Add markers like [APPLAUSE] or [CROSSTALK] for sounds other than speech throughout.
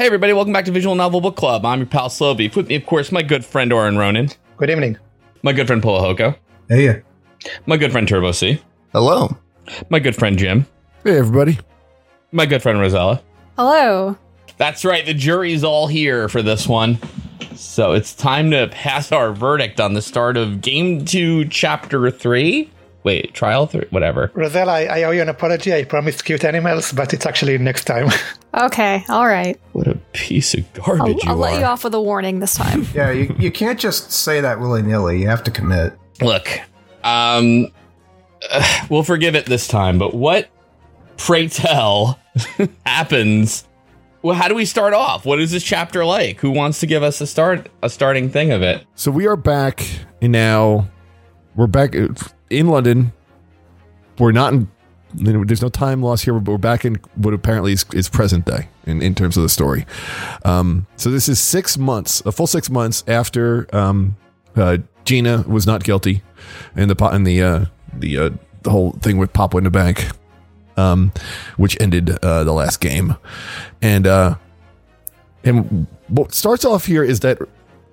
Hey, everybody, welcome back to Visual Novel Book Club. I'm your pal Slovey. With me, of course, my good friend Oren Ronan, Good evening. my good friend Polahoko, Hey, yeah. my good friend Turbo C, Hello. my good friend Jim, Hey, everybody. my good friend Rosella. Hello. That's right, the jury's all here for this one. So it's time to pass our verdict on the start of Game 2, Chapter 3. Wait, Trial 3? Whatever. Rosella, I, I owe you an apology. I promised cute animals, but it's actually next time. [LAUGHS] Okay, all right. What a piece of I'll, garbage I'll you let you off with a warning this time. [LAUGHS] Yeah, you, you can't just say that willy nilly. You have to commit. Look, um, uh, [SIGHS] we'll forgive it this time, but what, pray tell, [LAUGHS] happens? Well, how do we start off? What is this chapter like? Who wants to give us a start, a starting thing of it? So we are back and now we're back in London. We're not in. There's no time loss here, but we're back in what apparently is, is present day in, in terms of the story. Um, so this is six months, a full six months after um, uh, Gina was not guilty, and the and the uh, the uh, the whole thing with Papa in the bank, um, which ended uh, the last game, and uh, and what starts off here is that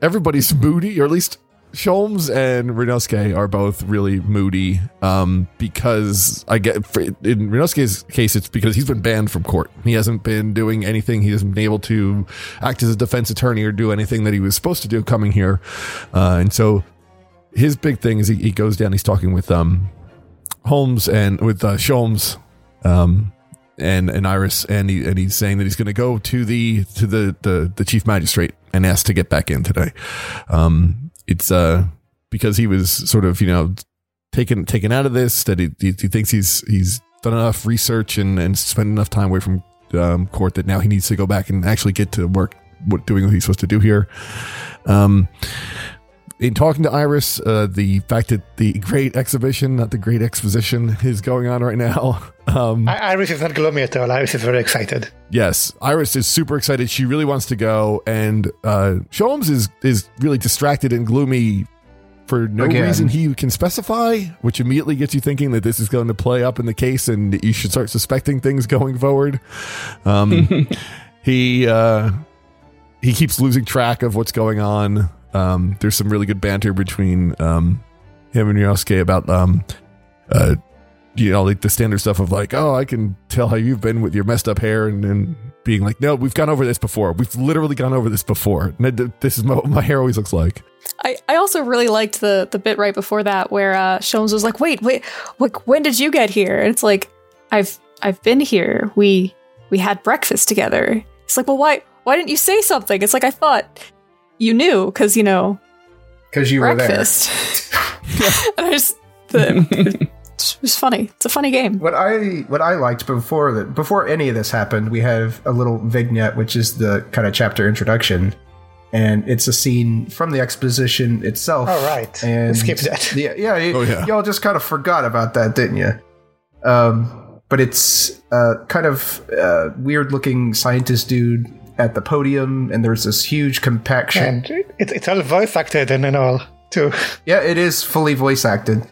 everybody's moody, or at least Sholmes and Ryunosuke are both really moody. Um, because I get in Ryunosuke's case, it's because he's been banned from court. He hasn't been doing anything. He hasn't been able to act as a defense attorney or do anything that he was supposed to do coming here. Uh, and so his big thing is he, he goes down. He's talking with um Holmes and with uh, Sholmes. Um, and and Iris, and he and he's saying that he's going to go to the to the, the the chief magistrate and ask to get back in today. Um, it's uh because he was sort of you know taken taken out of this that he he, thinks he's he's done enough research and and spent enough time away from um, court that now he needs to go back and actually get to work what doing what he's supposed to do here. Um, in talking to Iris, uh, the fact that the great exhibition, not the great exposition, [LAUGHS] is going on right now. [LAUGHS] Um, I- Iris is not gloomy at all. Iris is very excited. Yes, Iris is super excited. She really wants to go, and uh, Sholmes is is really distracted and gloomy for no Again. reason he can specify, which immediately gets you thinking that this is going to play up in the case, and you should start suspecting things going forward. Um, [LAUGHS] he uh, he keeps losing track of what's going on. Um, there's some really good banter between um, him and Yosuke about um, uh, you know, like the standard stuff of like, oh, I can tell how you've been with your messed up hair, and, and being like, no, we've gone over this before. We've literally gone over this before. This is what my hair always looks like. I, I also really liked the the bit right before that where uh, Sholmes was like, "Wait, wait, like when did you get here?" And it's like, "I've I've been here. We we had breakfast together." It's like, "Well, why why didn't you say something?" It's like I thought you knew because you know Because you breakfast. and [LAUGHS] [LAUGHS] I just the, it was funny. It's a funny game. What I what I liked before that before any of this happened, we have a little vignette, which is the kind of chapter introduction, and it's a scene from the exposition itself. All right. and Skip that. [LAUGHS] Yeah, yeah, y- Oh, yeah. Y'all just kind of forgot about that, didn't you? Um, but it's uh, kind of uh, weird looking scientist dude at the podium, and there's this huge compaction. And it, it's all voice acted and, and all, too. [LAUGHS] Yeah, it is fully voice acted.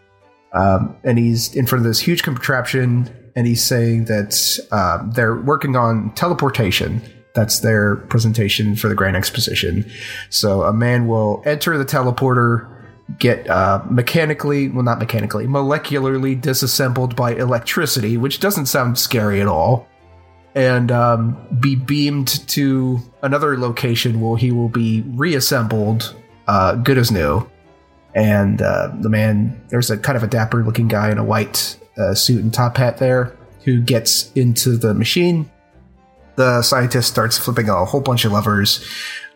Um, and he's in front of this huge contraption, and he's saying that um, they're working on teleportation. That's their presentation for the Grand Exposition. So a man will enter the teleporter, get uh, mechanically, well, not mechanically, molecularly disassembled by electricity, which doesn't sound scary at all, and um, be beamed to another location where he will be reassembled, uh, good as new. And uh, the man there's a kind of a dapper looking guy in a white uh, suit and top hat there who gets into the machine. The scientist starts flipping a whole bunch of levers.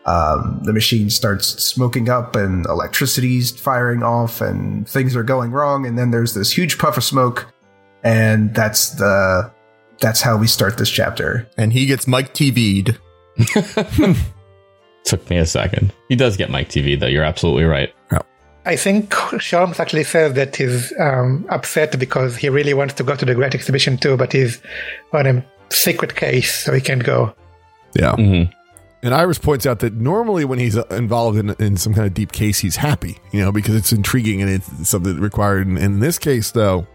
Um, the machine starts smoking up and electricity's firing off and things are going wrong. And then there's this huge puff of smoke. And that's the that's how we start this chapter And he gets Mike TV'd. [LAUGHS] Took me a second. He does get Mike TV, though. You're absolutely right. I think Sholmes actually says that he's um, upset because he really wants to go to the Great Exhibition too, but he's on a secret case, so he can't go. Yeah. Mhm. And Iris points out that normally when he's uh, involved in, in some kind of deep case, he's happy, you know, because it's intriguing and it's something required. And in this case, though,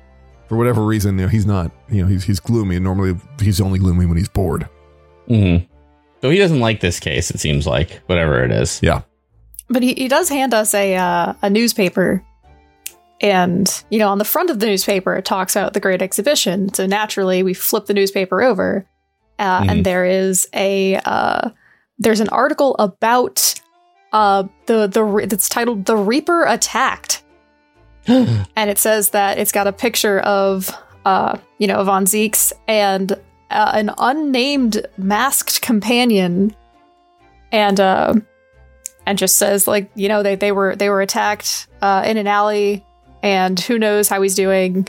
for whatever reason, you know, he's not, you know, he's, he's gloomy. And normally he's only gloomy when he's bored. hmm Though he doesn't like this case, it seems like whatever it is. Yeah. But he, he does hand us a uh, a newspaper, and you know on the front of the newspaper it talks about the Great Exhibition. So naturally, we flip the newspaper over, uh, Mhm. and there is a uh, there's an article about uh, the the re- that's titled "The Reaper Attacked," [GASPS] and it says that it's got a picture of uh, you know Von Zieks and uh, an unnamed masked companion, and uh, and just says like you know they they were they were attacked uh, in an alley, and who knows how he's doing.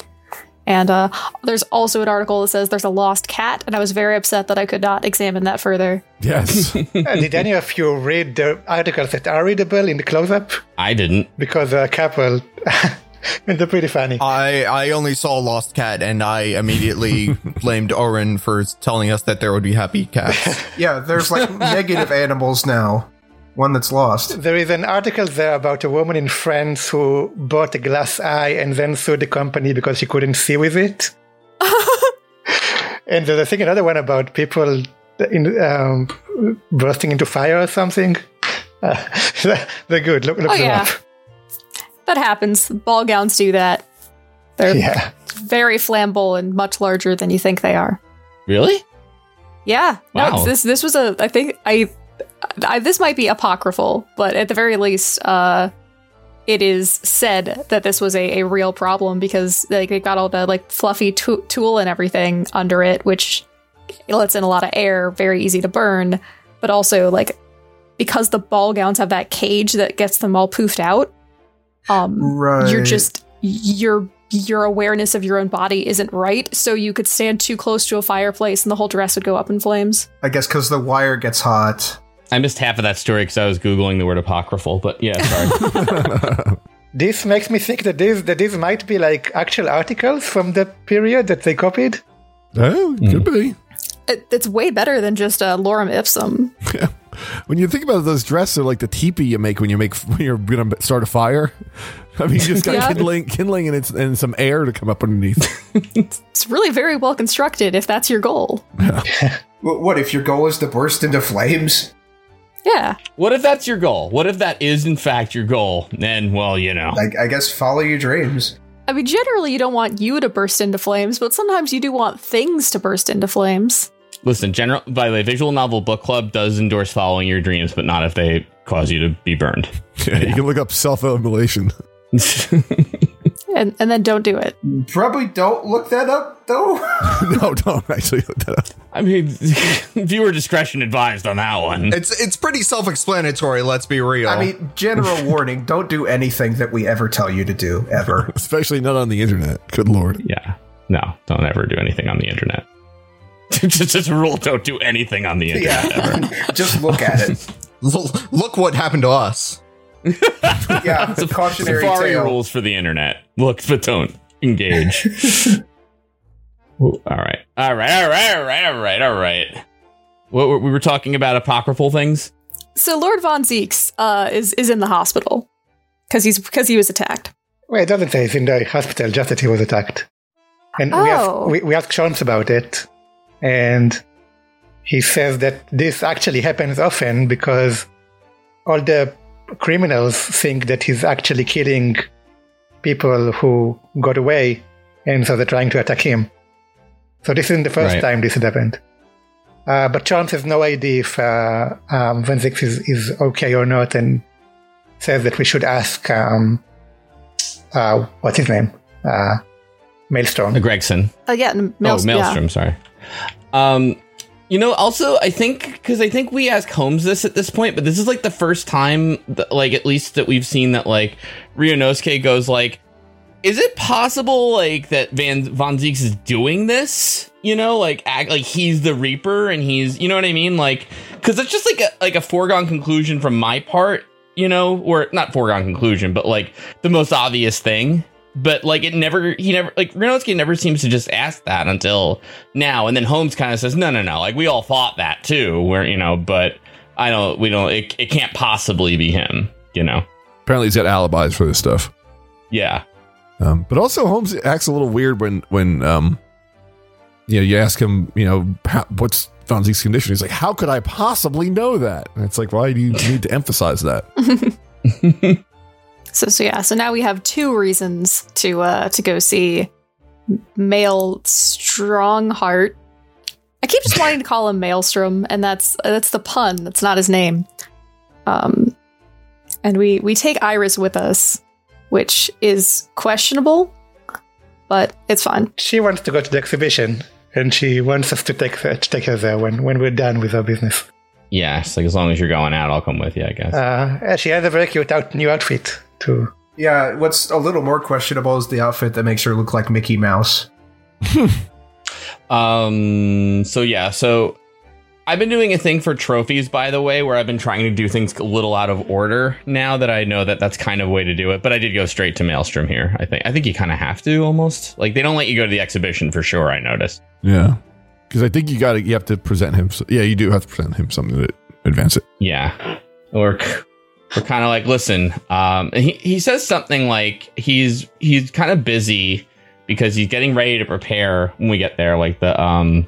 And uh, there's also an article that says there's a lost cat, and I was very upset that I could not examine that further. Yes. [LAUGHS] Uh, did any of you read the articles that are readable in the close-up? I didn't. Because a couple, and [LAUGHS] they're pretty funny. I I only saw Lost Cat and I immediately [LAUGHS] blamed Oren for telling us that there would be happy cats. [LAUGHS] Yeah, there's like negative animals now. One that's lost. There is an article there about a woman in France who bought a glass eye and then sued the company because she couldn't see with it. and there's I think another one about people in um, bursting into fire or something. Uh, they're good. Look, look Oh, them yeah. up. That happens. Ball gowns do that. They're Yeah. very flammable and much larger than you think they are. Really? Yeah. No, Wow. this this was a I think I, I this might be apocryphal, but at the very least uh it is said that this was a, a real problem because like they got all the like fluffy tu- tulle and everything under it which lets in a lot of air, very easy to burn, but also like because the ball gowns have that cage that gets them all poofed out. Um Right. you're just your your awareness of your own body isn't right so you could stand too close to a fireplace and the whole dress would go up in flames I guess because the wire gets hot. I missed half of that story because I was googling the word apocryphal. But yeah, sorry. [LAUGHS] [LAUGHS] This makes me think that this that this might be like actual articles from the period that they copied. oh, could be. it, it's way better than just a uh, lorem ipsum [LAUGHS] When you think about it, those dresses, are like the teepee you make when you make [LAUGHS] when you're gonna start a fire. [LAUGHS] I mean, you just got Yeah. kindling, kindling, and it's and some air to come up underneath. [LAUGHS] it's really very well constructed if that's your goal Wh- What if your goal is to burst into flames? yeah what if that's your goal? What if that is in fact your goal? Then, well, you know. I, I guess follow your dreams. i mean generally you don't want you to burst into flames but sometimes you do want things to burst into flames Listen, general by the way, Visual Novel Book Club does endorse following your dreams, but not if they cause you to be burned. [LAUGHS] Yeah, You can look up self immolation. [LAUGHS] and, and then don't do it Probably don't look that up though. [LAUGHS] no, don't actually look that up. I mean, viewer discretion advised on that one. it's it's pretty self-explanatory, let's be real. I mean, general warning: don't do anything that we ever tell you to do ever. Especially not on the internet. Good lord. Yeah. No, don't ever do anything on the internet. Just as a rule, don't do anything on the internet. ever. yeah, [LAUGHS] just look at it. [LAUGHS] L- look what happened to us. Yeah, it's a [LAUGHS] cautionary Safari tale. rules for the internet. Look, but don't engage. Ooh, all right. All right. All right. All right. All right. All right. What were- we were talking about apocryphal things? so lord von Zieks uh, is is in the hospital because he's because he was attacked Well, it doesn't say he's in the hospital, just that he was attacked. And we, Oh. asked, we, we asked Jones about it, and he says that this actually happens often because all the criminals think that he's actually killing people who got away, and so they're trying to attack him. So this isn't the first Right. time this had happened. Uh, but Jones has no idea if uh, um, Van Zieks is, is okay or not, and says that we should ask um, uh, what's his name? Uh, Maelstrom. Uh, Gregson. uh, yeah and oh, Maelstrom, yeah. Maelstrom. Sorry. Um, you know, also, I think because I think we ask Holmes this at this point, but this is like the first time, that, like at least that we've seen that like Ryunosuke goes like, is it possible like that Van Von Zieks is doing this? You know, like act like he's the Reaper and he's, you know what I mean? Like, because it's just like a like a foregone conclusion from my part, you know, or not foregone conclusion, but like the most obvious thing. But like it never, he never like Ryunosuke never seems to just ask that until now, and then Holmes kind of says, "No, no, no, like we all thought that too." Where you know, but I don't, we don't, it, it can't possibly be him, you know? Apparently, he's got alibis for this stuff. Yeah, Um, but also, Holmes acts a little weird when when um, you know you ask him, you know, how, what's Von Zieks' condition. He's like, how could I possibly know that? And it's like, why do you need to emphasize that? [LAUGHS] So, so yeah, so now we have two reasons to uh to go see Mael Stronghart. I keep just wanting to call him Maelstrom, and that's that's the pun. That's not his name. Um, and we we take Iris with us, which is questionable, but it's fine. She wants to go to the exhibition, and she wants us to take her, to take her there when, when we're done with our business. Yeah, like as long as you're going out, I'll come with you, I guess. Uh, she has a very cute out, new outfit too. Yeah, what's a little more questionable is the outfit that makes her look like Mickey Mouse. [LAUGHS] Um. So yeah. So I've been doing a thing for trophies, by the way, where I've been trying to do things a little out of order. Now that I know that that's kind of way to do it, but I did go straight to Maelstrom here. I think. I think you kind of have to almost. Like they don't let you go to the exhibition for sure. I noticed. Yeah. Because I think you got to, you have to present him. Yeah, you do have to present him something to advance it. Yeah. Or we're kind of like, listen. Um. He he says something like he's he's kind of busy because he's getting ready to prepare when we get there, like the um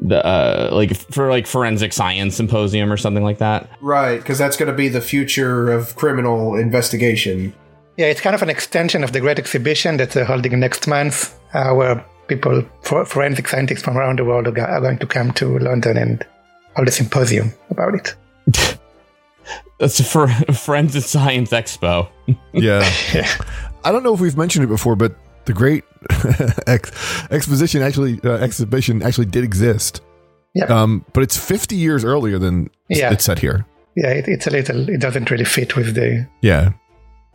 the uh like for like forensic science symposium or something like that. Right, because that's going to be the future of criminal investigation. Yeah, it's kind of an extension of the great exhibition that they're holding next month, uh, where people, for, forensic scientists from around the world, are, go- are going to come to London and hold a symposium about it. [LAUGHS] That's for [LAUGHS] forensic science expo. [LAUGHS] Yeah. I don't know if we've mentioned it before, but the great [LAUGHS] ex- exposition actually, uh, exhibition actually did exist. Yeah. Um, but it's 50 years earlier than Yeah. it's set here. Yeah, it, it's a little, it doesn't really fit with the. Yeah.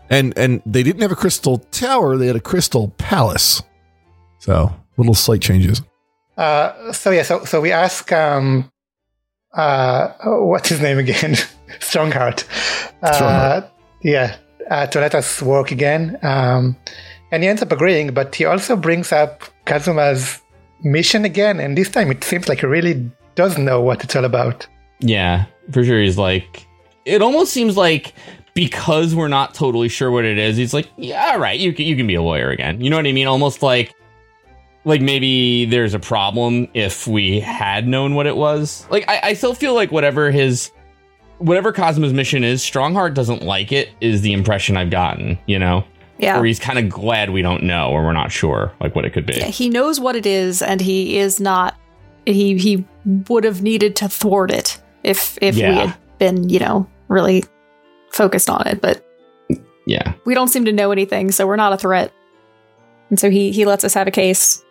And and they didn't have a crystal tower, they had a crystal palace. So, little slight changes. Uh, so yeah, so so we ask, um, uh, what's his name again? Stronghart. Uh, Yeah, uh, to let us work again. Um, and he ends up agreeing, but he also brings up Kazuma's mission again, and this time it seems like he really does know what it's all about. Yeah, for sure. He's like, it almost seems like because we're not totally sure what it is. He's like, yeah, all right, you can you can be a lawyer again. You know what I mean? Almost like. Like maybe there's a problem if we had known what it was. Like I, I still feel like whatever his whatever Kazuma's mission is, Stronghart doesn't like it, is the impression I've gotten, you know? Yeah. Or he's kind of glad we don't know or we're not sure like what it could be. Yeah, he knows what it is, and he is not. He he would have needed to thwart it if if we had been, you know, really focused on it. But Yeah. we don't seem to know anything, so we're not a threat. And so he he lets us have a case.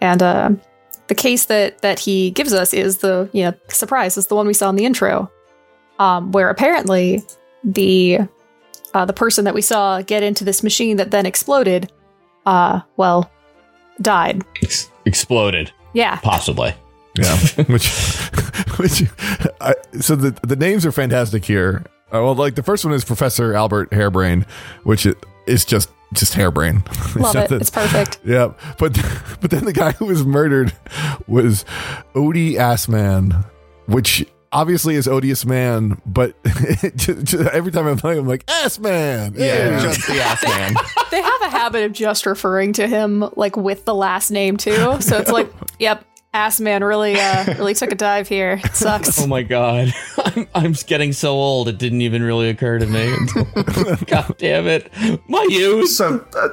And uh, the case that that he gives us is the you know surprise is the one we saw in the intro, um, where apparently the uh, the person that we saw get into this machine that then exploded, uh, well, died. Ex- exploded, Yeah, possibly. Yeah. [LAUGHS] which, which, I, so the the names are fantastic here. Uh, well, like the first one is Professor Albert Harebrayne, which it is just just hairbrain. It's [LAUGHS] love not it. that- It's perfect. [LAUGHS] Yeah, but but then the guy who was murdered was Odie Asman, which obviously is odious man, but [LAUGHS] ju- ju- every time I'm playing, I'm like ass man. Yeah, just the ass man. [LAUGHS] They have a habit of just referring to him like with the last name too. So it's like, [LAUGHS] yep, ass man really uh really took a dive here. It sucks. Oh my god, I'm, I'm getting so old. It didn't even really occur to me. Until, god damn it, my youth. So, uh,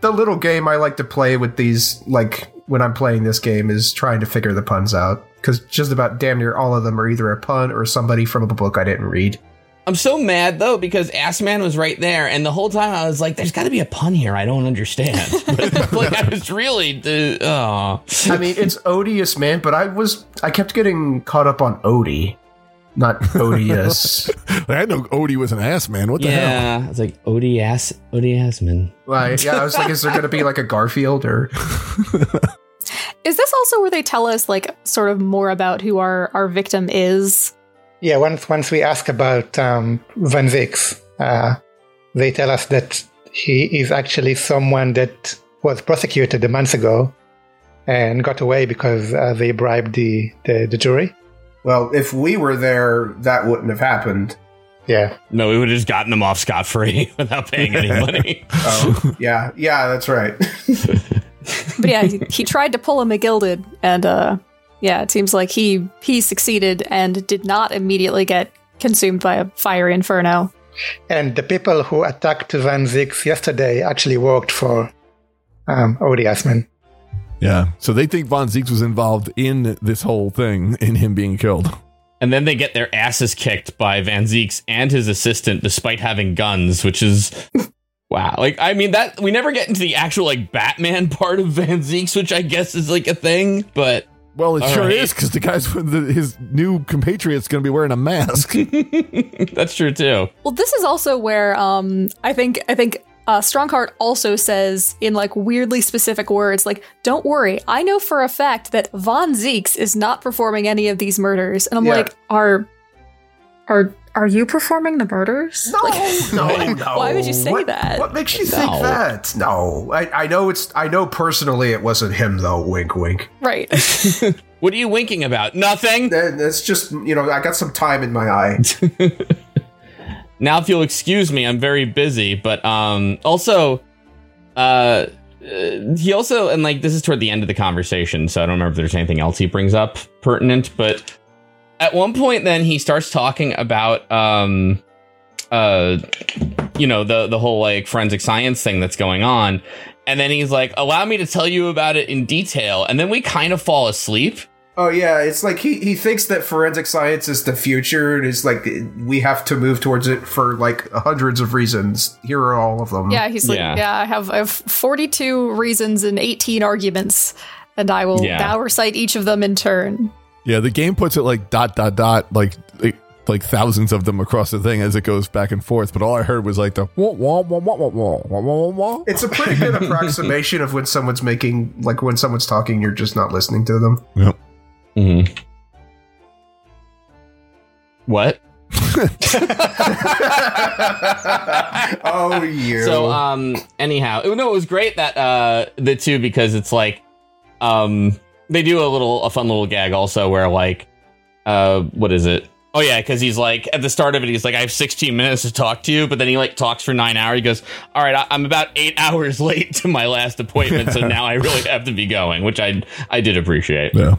the little game I like to play with these, like when I'm playing this game, is trying to figure the puns out. Because just about damn near all of them are either a pun or somebody from a book I didn't read. I'm so mad though because Assman was right there, and the whole time I was like, "There's got to be a pun here. I don't understand." But, [LAUGHS] like I was really, uh, oh, I mean, it's odious, man, but I was I kept getting caught up on Odie, not odious. [LAUGHS] I know Odie was an ass man. What the hell? yeah. It's like Odie Ass, Odie Asman. like, yeah, I was like, is there going to be like a Garfield or? [LAUGHS] Is this also where they tell us like sort of more about who our our victim is? Yeah, once once we ask about um, Van Zieks, uh, they tell us that he is actually someone that was prosecuted a month ago and got away because uh, they bribed the, the, the jury. Well, if we were there, that wouldn't have happened. Yeah, No, we would have just gotten him off scot free [LAUGHS] without paying any [LAUGHS] money. Oh, yeah, yeah, that's right. [LAUGHS] But yeah, he, [LAUGHS] he tried to pull a McGilded, and uh, Yeah, it seems like he he succeeded and did not immediately get consumed by a fiery inferno. And the people who attacked Van Zieks yesterday actually worked for um, Odie Asman. Yeah. So they think Von Zieks was involved in this whole thing, in him being killed. And then they get their asses kicked by Van Zieks and his assistant despite having guns, which is wow. Like I mean that we never get into the actual like Batman [LAUGHS] part of Van Zieks, which I guess is like a thing, but Well, it All sure right. is because the guy's with the, his new compatriot's going to be wearing a mask. [LAUGHS] that's true too. Well, this is also where um I think I think uh, Stronghart also says in like weirdly specific words, like, "Don't worry, I know for a fact that Von Zieks is not performing any of these murders." And I'm Yeah. like, "Are, are, are you performing the murders?" No, Like, no, [LAUGHS] no. Why would you say What- that? What makes you No. think that? No, I, I know it's. I know personally it wasn't him though. Wink, wink. right? [LAUGHS] What are you winking about? Nothing. That- That's just you know I got some time in my eye. [LAUGHS] Now, if you'll excuse me, I'm very busy. But um, also, uh, uh, he also and like this is toward the end of the conversation, so I don't remember if there's anything else he brings up pertinent. But at one point, then he starts talking about um, uh, you know the the whole like forensic science thing that's going on, and then he's like, "Allow me to tell you about it in detail," and then we kind of fall asleep. Oh yeah, it's like he, he thinks that forensic science is the future and is like we have to move towards it for like hundreds of reasons. Here are all of them. yeah, he's like, Yeah. "Yeah, I have I have 42 reasons and 18 arguments, and I will Yeah. now recite each of them in turn." Yeah, the game puts it like dot, dot, dot, like, like, like thousands of them across the thing as it goes back and forth. But all I heard was like the wah, wah, wah, wah, wah, wah, wah, wah, wah. It's a pretty good [LAUGHS] approximation of when someone's making like when someone's talking, you're just not listening to them. Yep. Mm-hmm. What? [LAUGHS] oh, you. So um anyhow, no, it was great that uh the two because it's like um they do a little a fun little gag also where like uh what is it? Oh yeah, because he's like at the start of it, he's like, I have 16 minutes to talk to you, but then he like talks for nine hours. He goes, All right, I- I'm about eight [LAUGHS] hours late to my last appointment, so [LAUGHS] now I really have to be going, which I I did appreciate. Yeah.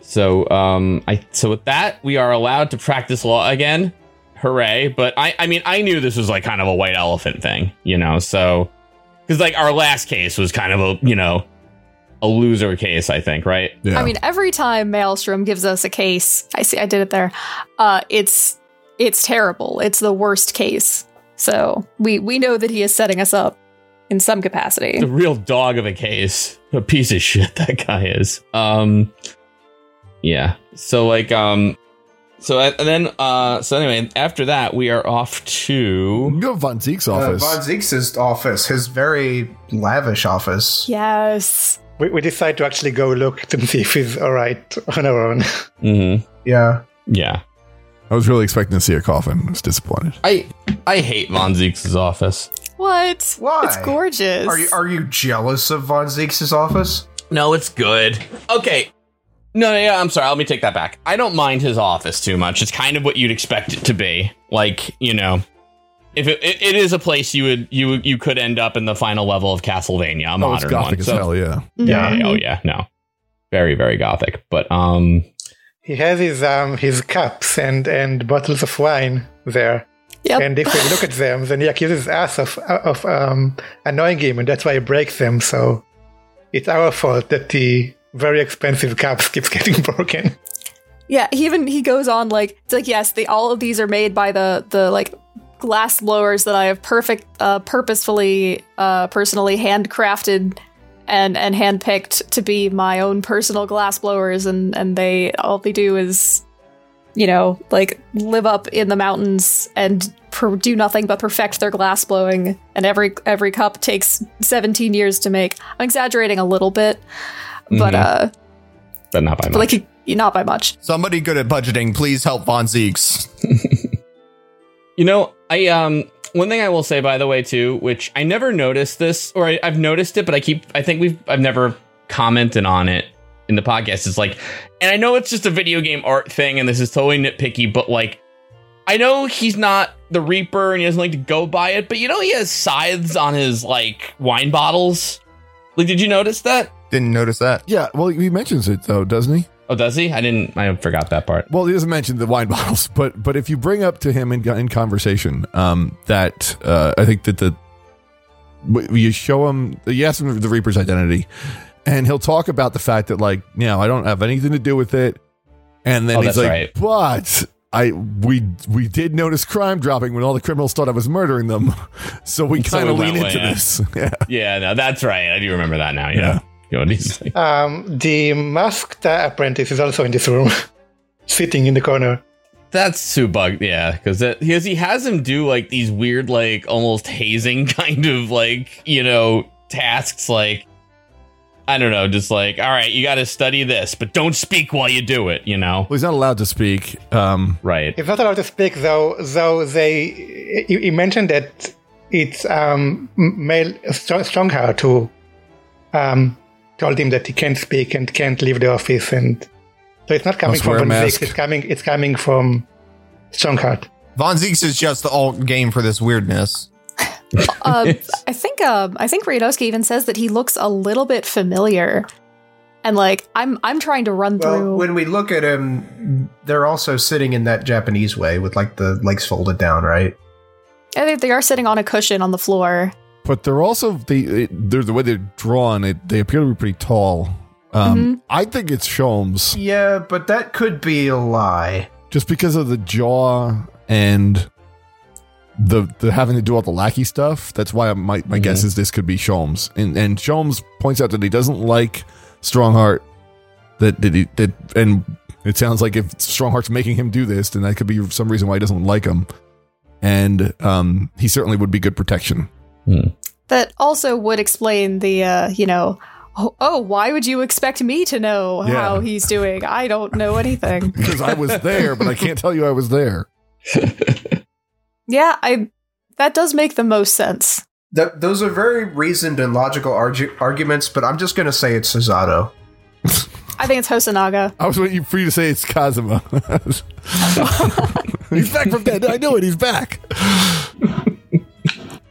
So um I so with that, we are allowed to practice law again. Hooray. But I I mean I knew this was like kind of a white elephant thing, you know, so because like our last case was kind of a you know a loser case, I think, right? Yeah. I mean, every time Maelstrom gives us a case, I see, I did it there. Uh, it's it's terrible. It's the worst case. So we we know that he is setting us up in some capacity. The real dog of a case. A piece of shit [LAUGHS] that guy is. Um yeah. So like um so uh, and then uh so anyway, after that we are off to Go Von Zieks' uh, office. Von Zieks' office, his very lavish office. Yes. We, we decide to actually go look to see if he's all right on our own. [LAUGHS] Mhm. Yeah. Yeah. I was really expecting to see a coffin. I was disappointed. I I hate Von Zieks' office. What? Why? It's gorgeous. Are you are you jealous of Von Zieks' office? No, it's good. Okay. No, yeah, I'm sorry. Let me take that back. I don't mind his office too much. It's kind of what you'd expect it to be. Like, you know, if it, it, it is a place you would you you could end up in the final level of Castlevania, a Oh, it's gothic one. as So- hell, yeah. yeah, yeah, oh yeah, no, very very gothic. But um, He has his um his cups and and bottles of wine there. Yep. And if we look at them, then he accuses us of of um annoying him, and that's why he breaks them. So it's our fault that the very expensive cups keeps [LAUGHS] getting broken. Yeah, he even he goes on like it's like yes, the all of these are made by the the like glass blowers that I have perfect uh purposefully uh personally handcrafted and and handpicked to be my own personal glass blowers and and they all they do is you know like live up in the mountains and per- do nothing but perfect their glass blowing and every every cup takes 17 years to make. I'm exaggerating a little bit, but Mhm. uh but not by but much. like not by much. Somebody good at budgeting, please help Von Zieks. [LAUGHS] You know, I um one thing I will say by the way too, which I never noticed this, or I, I've noticed it, but I keep I think we've I've never commented on it in the podcast. Is like, and I know it's just a video game art thing, and this is totally nitpicky, but like, I know he's not the Reaper and he doesn't like to go by it, but you know he has scythes on his like wine bottles. Like, did you notice that? Didn't notice that. Yeah, well, he mentions it though, doesn't he? Oh, does he? I didn't. I forgot that part. Well, he doesn't mention the wine [LAUGHS] bottles, but but if you bring up to him in, in conversation um, that uh, I think that the you show him, you ask him the Reaper's identity, and he'll talk about the fact that like, you know, I don't have anything to do with it, and then Oh, he's like, right. but. I we we did notice crime dropping when all the criminals thought I was murdering them, [LAUGHS] so we kind of we lean into yeah. this. [LAUGHS] Yeah, Yeah, no, that's right. I do remember that now. Yeah. You know, he's like, Um, the masked apprentice is also in this room, [LAUGHS] sitting in the corner. that's too bugged. Yeah, because because he has him do like these weird, like almost hazing [LAUGHS] kind of like you know tasks. Like I don't know, just like all right, you got to study this, but don't speak while you do it. You know, well, he's not allowed to speak. Um, right? He's not allowed to speak, though. Though they, he, he mentioned that it's um, Mael Strong- Stronghart who um, told him that he can't speak and can't leave the office, and so it's not coming Must from a Van mask. It's coming. It's coming from Stronghart. Von Zieks is just the all game for this weirdness. [LAUGHS] Uh, I think um, I think Riadoski even says that he looks a little bit familiar, and like I'm I'm trying to run Well, through. when we look at him, they're also sitting in that Japanese way with like the legs folded down, right? I think they are sitting on a cushion on the floor. But they're also they they're the way they're drawn. It, they appear to be pretty tall. Um, I think it's Sholmes Yeah, but that could be a lie. just because of the jaw and the the having to do all the lackey stuff. That's why my my guess is this could be Sholmes. And and Sholmes points out that he doesn't like Stronghart. That that, he, that and it sounds like if Stronghart's making him do this, then that could be some reason why he doesn't like him. And um, he certainly would be good protection. That also would explain the uh, you know. Oh, oh, why would you expect me to know Yeah. how he's doing? I don't know anything. [LAUGHS] because I was there, but I can't tell you I was there. [LAUGHS] yeah, I. That does make the most sense. Th- those are very reasoned and logical argu- arguments, but I'm just going to say it's Susato. I think it's Hosonaga. I was waiting for you to say it's Kazuma. [LAUGHS] he's back from dead. I know it. He's back.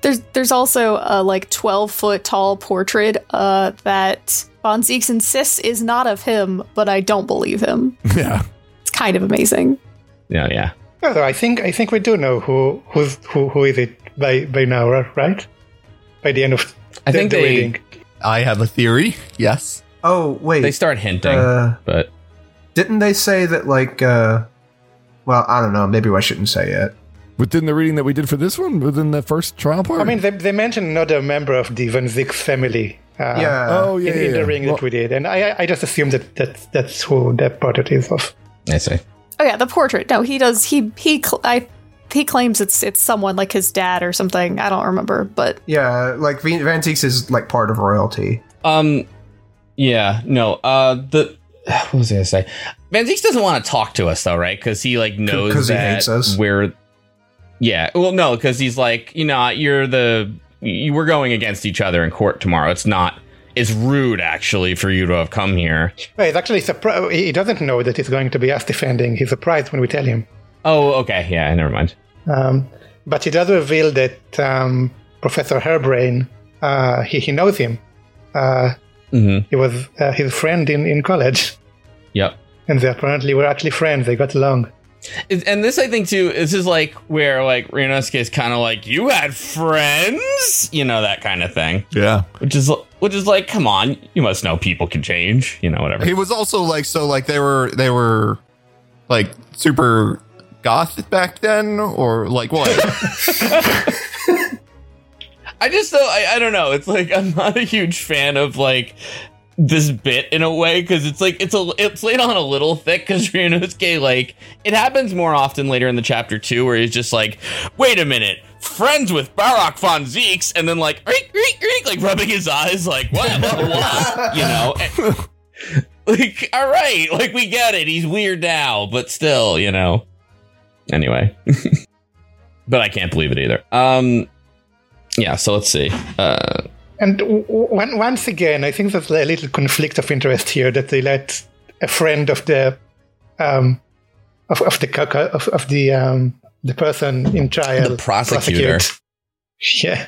There's there's also a like 12 foot tall portrait uh, that Von Zieks insists is not of him, but I don't believe him. [LAUGHS] Yeah. It's kind of amazing. Yeah, yeah. Although I think I think we do know who who's who who is it by by now, right? By the end of I the, think the they- reading. I have a theory. Yes. Oh, wait. They start hinting, Uh, but didn't they say that, like, uh, well, I don't know. Maybe I shouldn't say it. Within the reading that we did for this one, within the first trial part. I mean, they, they mentioned another member of the Van Zieks family. Uh, yeah. oh yeah, in, yeah, in the yeah. ring Well, that we did, and I I just assumed that that's that's who that portrait is of. I say Oh yeah, the portrait. No, he does. He he. Cl- I. He claims it's it's someone like his dad or something. I don't remember, but Yeah, like Van Van Zieks is like part of royalty. Um, yeah, no. Uh, the [SIGHS] what was I gonna say? Van Zieks doesn't want to talk to us though, right? Because he like knows 'cause he that hates us. we're. Yeah, well, no, because he's like, you know, you're the you, we're going against each other in court tomorrow. It's not. It's rude, actually, for you to have come here. Well, he's actually surprised. He doesn't know that he's going to be us defending. He's surprised when we tell him. Oh, okay, yeah, never mind. Um, but he does reveal that um, Professor Harebrayne, uh, he, he knows him. Uh, Mm-hmm. he was uh, his friend in, in college, Yep. and they apparently were actually friends. They got along. And this, I think, too, this is like where like Ryunosuke is kind of like, you had friends, you know, that kind of thing. yeah. Which is, which is like, come on, you must know people can change, you know, whatever. He was also like so like they were they were like super goth back then or like what? [LAUGHS] [LAUGHS] I just though I, I don't know. It's like I'm not a huge fan of like this bit in a way because it's like it's a it's laid on a little thick because [LAUGHS] Ryunosuke like it happens more often later in the chapter two where he's just like, wait a minute, friends with Barok von Zieks, and then like "Eek, eek, eek," like rubbing his eyes like what what, what? [LAUGHS] you know. And- [LAUGHS] like all right, like we get it. He's weird now, but still, you know. Anyway, but I can't believe it either. Um. Yeah, so let's see. Uh, And w- w- once again, I think there's a little conflict of interest here that they let a friend of the um, of, of the co- co- of, of the um, the person in trial The prosecutor. prosecute. [LAUGHS] Yeah.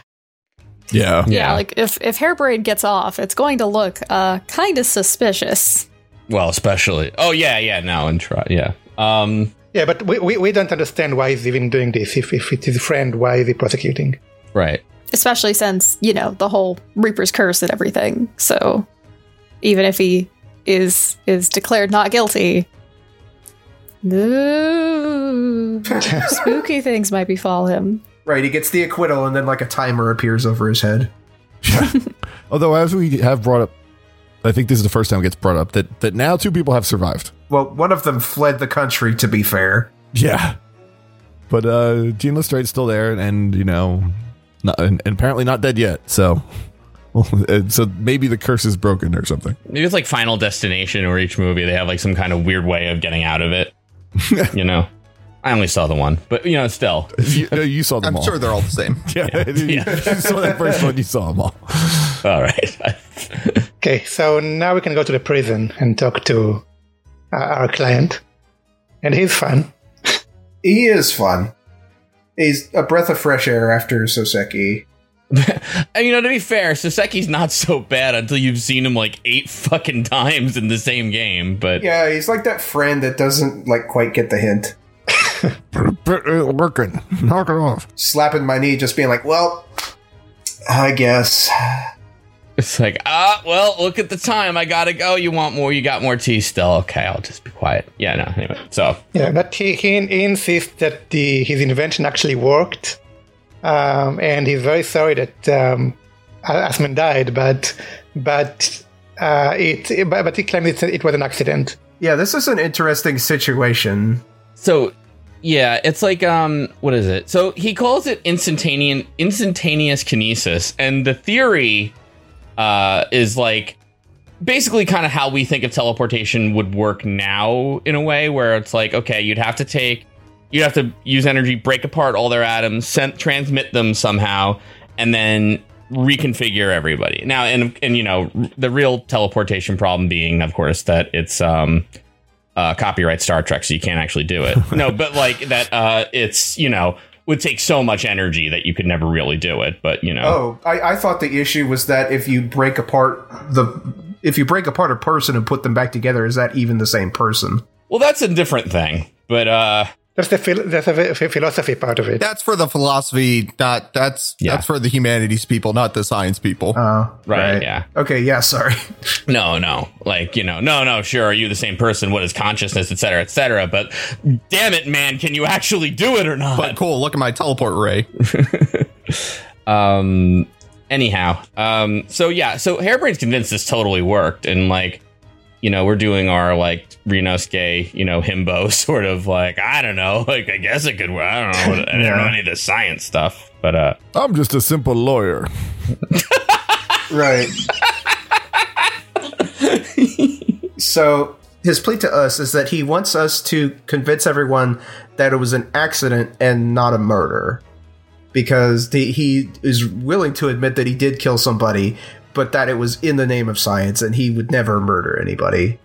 Yeah. yeah, like if if Harebrayne gets off, it's going to look uh kind of suspicious. Well, especially. Oh yeah, yeah. Now and try. Yeah. Um. Yeah, but we, we, we don't understand why he's even doing this. If, if it's his friend, why is he prosecuting? Right. Especially since, you know, the whole Reaper's curse and everything. So even if he is is declared not guilty, ooh, [LAUGHS] spooky things might befall him. Right, he gets the acquittal, and then like a timer appears over his head. Yeah. [LAUGHS] Although, as we have brought up, I think this is the first time it gets brought up that that now two people have survived. Well, one of them fled the country. To be fair, Yeah. But uh Gene Lestrade's still there, and, and you know, not, and, and apparently not dead yet. So, [LAUGHS] well, so maybe the curse is broken or something. Maybe it's like Final Destination, or each movie they have like some kind of weird way of getting out of it. [LAUGHS] you know. I only saw the one, but you know, still. [LAUGHS] You, uh, you saw them I'm all. sure they're all the same. yeah, you saw that first one. You saw them all. All right. Okay, so now we can go to the prison and talk to uh, our client. And he's fun. he is fun. He's a breath of fresh air after Soseki. [LAUGHS] and you know, to be fair, Soseki's not so bad until you've seen him like eight [LAUGHS] fucking times in the same game. But Yeah, he's like that friend that doesn't like quite get the hint. [LAUGHS] Working. Knock it off. Slapping my knee, just being like, "Well, I guess." It's like, ah, well, look at the time. I gotta go. You want more? You got more tea still? Okay, I'll just be quiet. Yeah, no. Anyway, so Yeah, but he, he, he insists that the his invention actually worked. Um, and he's very sorry that um, Asman died, but but uh, it but, but he claims it, it was an accident. Yeah, this is an interesting situation. So yeah, it's like um what is it? So he calls it instantaneous instantaneous kinesis and the theory uh is like basically kind of how we think of teleportation would work now in a way where it's like okay, you'd have to take you'd have to use energy, break apart all their atoms, send, transmit them somehow and then reconfigure everybody. Now and and you know, the real teleportation problem being of course that it's um uh, copyright Star Trek, so you can't actually do it. [LAUGHS] no, but like that, uh, it's you know would take so much energy that you could never really do it. But you know, Oh, I, I thought the issue was that if you break apart the if you break apart a person and put them back together, is that even the same person? well, that's a different thing. But uh, That's the phil- that's the philosophy part of it. That's for the philosophy, not that's Yeah. that's for the humanities people, not the science people. Oh, right, yeah, Okay, yeah, sorry. [LAUGHS] no, no, like you know, no, no, sure, are you the same person? What is consciousness, et cetera, et cetera? But damn it, man, can you actually do it or not? but cool, look at my teleport ray. [LAUGHS] Um. Anyhow, um. So yeah, so Harebrayne's convinced this totally worked, and like, you know, we're doing our like Ryunosuke, you know, himbo [LAUGHS] sort of like I don't know, [LAUGHS] like I guess it could. work. I don't know. I don't know any of the science stuff, but uh, I'm just a simple lawyer. [LAUGHS] Right. so his plea to us is that he wants us to convince everyone that it was an accident and not a murder. Because the, he is willing to admit that he did kill somebody, but that it was in the name of science and he would never murder anybody.